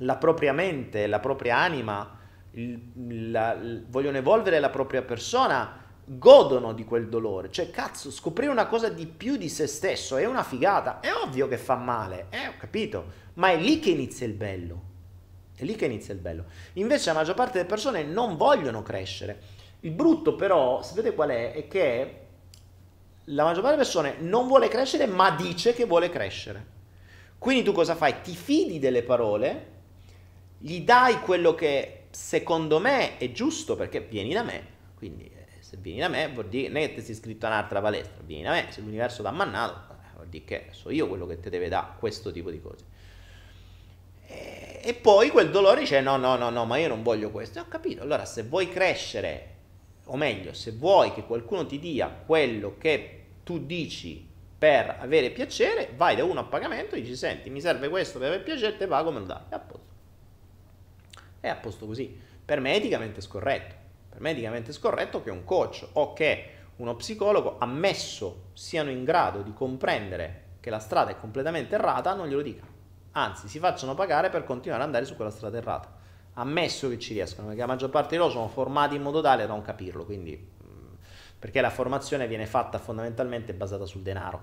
Speaker 2: la propria mente, la propria anima, il, la, vogliono evolvere la propria persona, godono di quel dolore. Cioè, cazzo, scoprire una cosa di più di se stesso è una figata. È ovvio che fa male, eh, ho capito, ma è lì che inizia il bello. È lì che inizia il bello. Invece la maggior parte delle persone non vogliono crescere. Il brutto però, sapete qual è? È che la maggior parte delle persone non vuole crescere, ma dice che vuole crescere. Quindi tu cosa fai? Ti fidi delle parole, gli dai quello che secondo me è giusto perché vieni da me, quindi se vieni da me vuol dire non è che ti sei iscritto a un'altra palestra, vieni da me, se l'universo ti ha mannato, vuol dire che so io quello che ti deve dare questo tipo di cose. E, e poi quel dolore dice no, no, no, no, ma io non voglio questo. E ho capito, allora se vuoi crescere, o meglio, se vuoi che qualcuno ti dia quello che tu dici per avere piacere, vai da uno a pagamento e dici senti, mi serve questo per avere piacere, te pago, me lo dai. È a posto. È a posto così. Per me eticamente scorretto per medicamente scorretto che un coach o che uno psicologo ammesso siano in grado di comprendere che la strada è completamente errata, non glielo dica. Anzi, si facciano pagare per continuare ad andare su quella strada errata. Ammesso che ci riescano, perché la maggior parte di loro sono formati in modo tale da non capirlo, quindi perché la formazione viene fatta fondamentalmente basata sul denaro,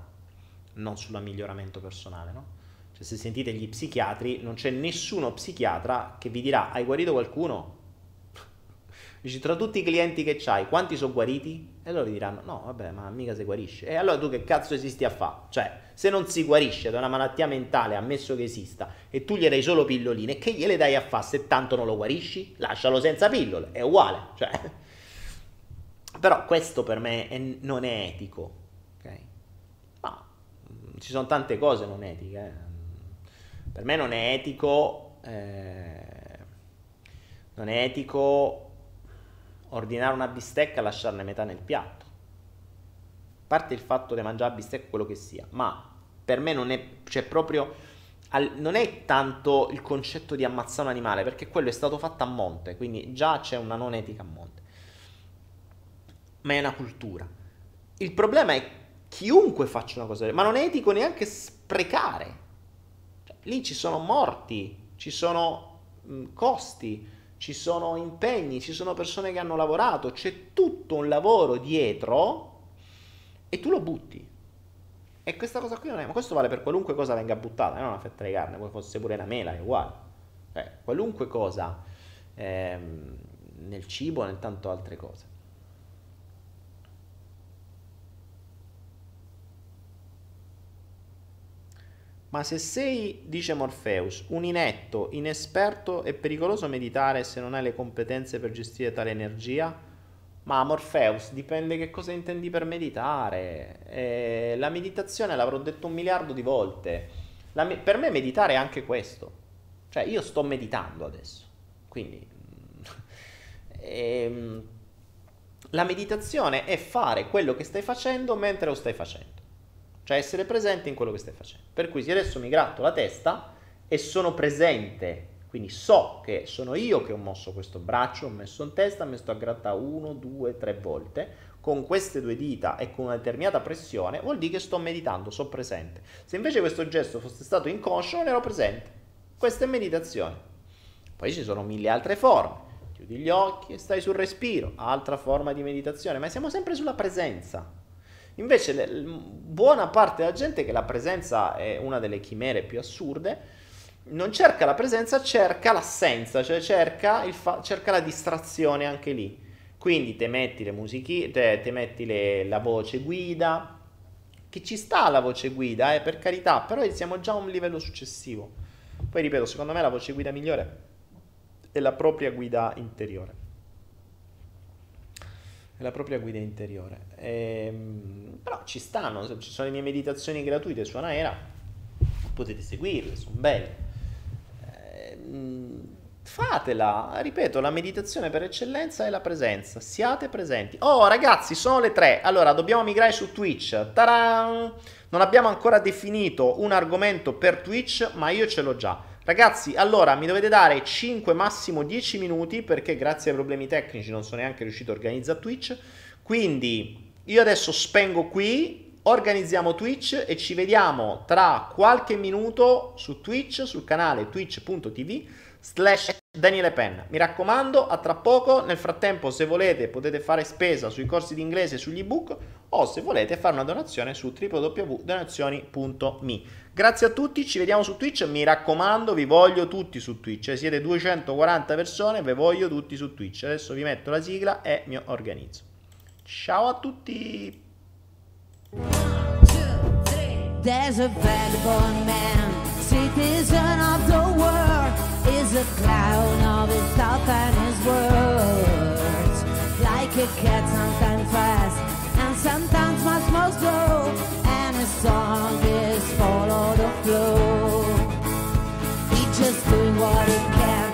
Speaker 2: non sul miglioramento personale, no? Cioè, se sentite gli psichiatri, non c'è nessuno psichiatra che vi dirà hai guarito qualcuno? Dici, tra tutti i clienti che c'hai, quanti sono guariti? E loro diranno, no, vabbè, ma mica si guarisce. E allora tu che cazzo esisti a fare? Cioè, se non si guarisce da una malattia mentale, ammesso che esista, e tu gli dai solo pilloline, che gliele dai a fare se tanto non lo guarisci? Lascialo senza pillole, è uguale. Cioè. Però questo per me è, non è etico, ok? Ma ci sono tante cose non etiche. Eh. Per me non è etico, eh, non è etico ordinare una bistecca e lasciarne metà nel piatto. A parte il fatto di mangiare bistecca quello che sia, ma per me non è, cioè proprio, al, non è tanto il concetto di ammazzare un animale, perché quello è stato fatto a monte, quindi già c'è una non etica a monte, ma è una cultura. Il problema è chiunque faccia una cosa, ma non è etico neanche sprecare. Cioè, lì ci sono morti, ci sono mh, costi, ci sono impegni, ci sono persone che hanno lavorato, c'è tutto un lavoro dietro e tu lo butti. E questa cosa qui non è, ma questo vale per qualunque cosa venga buttata, non una fetta di carne, poi fosse pure una mela, è uguale. Eh, qualunque cosa ehm, nel cibo e tanto altre cose. Ma se sei, dice Morpheus, un inetto, inesperto e pericoloso meditare se non hai le competenze per gestire tale energia? Ma Morpheus, dipende che cosa intendi per meditare. Eh, la meditazione l'avrò detto un miliardo di volte. Me- per me meditare è anche questo. Cioè io sto meditando adesso. Quindi... ehm, la meditazione è fare quello che stai facendo mentre lo stai facendo cioè essere presente in quello che stai facendo. Per cui se adesso mi gratto la testa e sono presente, quindi so che sono io che ho mosso questo braccio, ho messo in testa, mi sto a grattare uno, due, tre volte, con queste due dita e con una determinata pressione, vuol dire che sto meditando, sono presente. Se invece questo gesto fosse stato inconscio, non ero presente. Questa è meditazione. Poi ci sono mille altre forme. Chiudi gli occhi e stai sul respiro, altra forma di meditazione, ma siamo sempre sulla presenza. Invece le, buona parte della gente che la presenza è una delle chimere più assurde, non cerca la presenza, cerca l'assenza, cioè cerca, fa- cerca la distrazione anche lì. Quindi te metti le musiche, te, te metti le, la voce guida, che ci sta la voce guida, eh, per carità, però siamo già a un livello successivo. Poi ripeto, secondo me la voce guida migliore è la propria guida interiore la propria guida interiore. Ehm, però ci stanno, ci sono le mie meditazioni gratuite su Anaera, potete seguirle, sono belle. Ehm, fatela, ripeto, la meditazione per eccellenza è la presenza, siate presenti. Oh ragazzi, sono le tre, allora dobbiamo migrare su Twitch. Taran! Non abbiamo ancora definito un argomento per Twitch, ma io ce l'ho già. Ragazzi, allora mi dovete dare 5, massimo 10 minuti perché grazie ai problemi tecnici non sono neanche riuscito a organizzare Twitch. Quindi io adesso spengo qui, organizziamo Twitch e ci vediamo tra qualche minuto su Twitch, sul canale twitch.tv slash Daniele Penna. Mi raccomando, a tra poco. Nel frattempo, se volete, potete fare spesa sui corsi di inglese e sugli ebook o se volete fare una donazione su www.donazioni.me. Grazie a tutti, ci vediamo su Twitch. Mi raccomando, vi voglio tutti su Twitch. Eh, siete 240 persone, vi voglio tutti su Twitch. Adesso vi metto la sigla e mi organizzo. Ciao a tutti! There's a sometimes my more slow, and his song is follow the flow. He's just doing what he can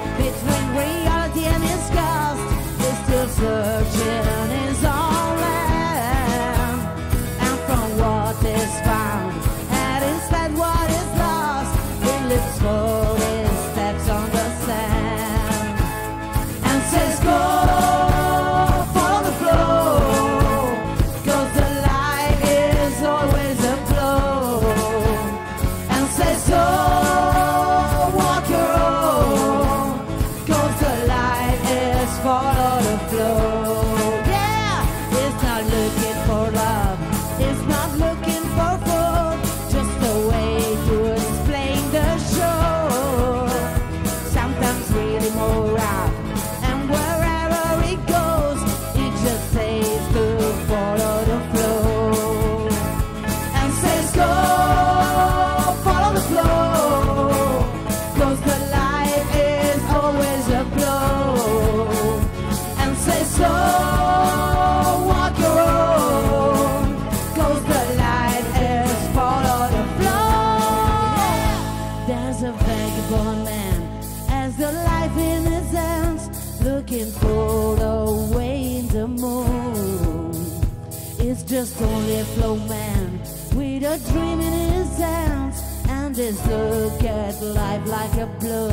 Speaker 1: with a dream in his hands and his look at life like a blow.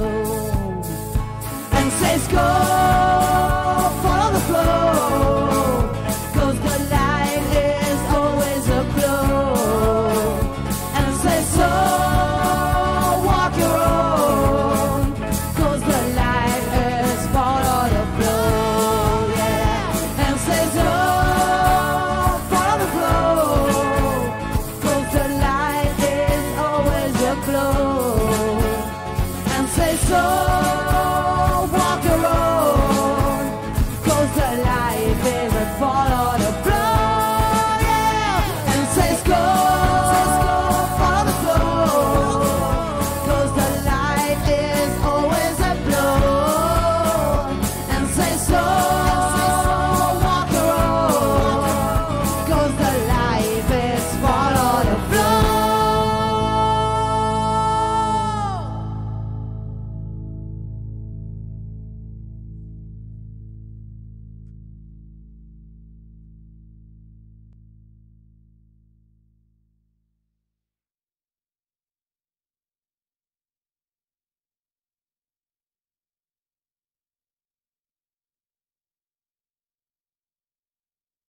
Speaker 1: And says go follow the flow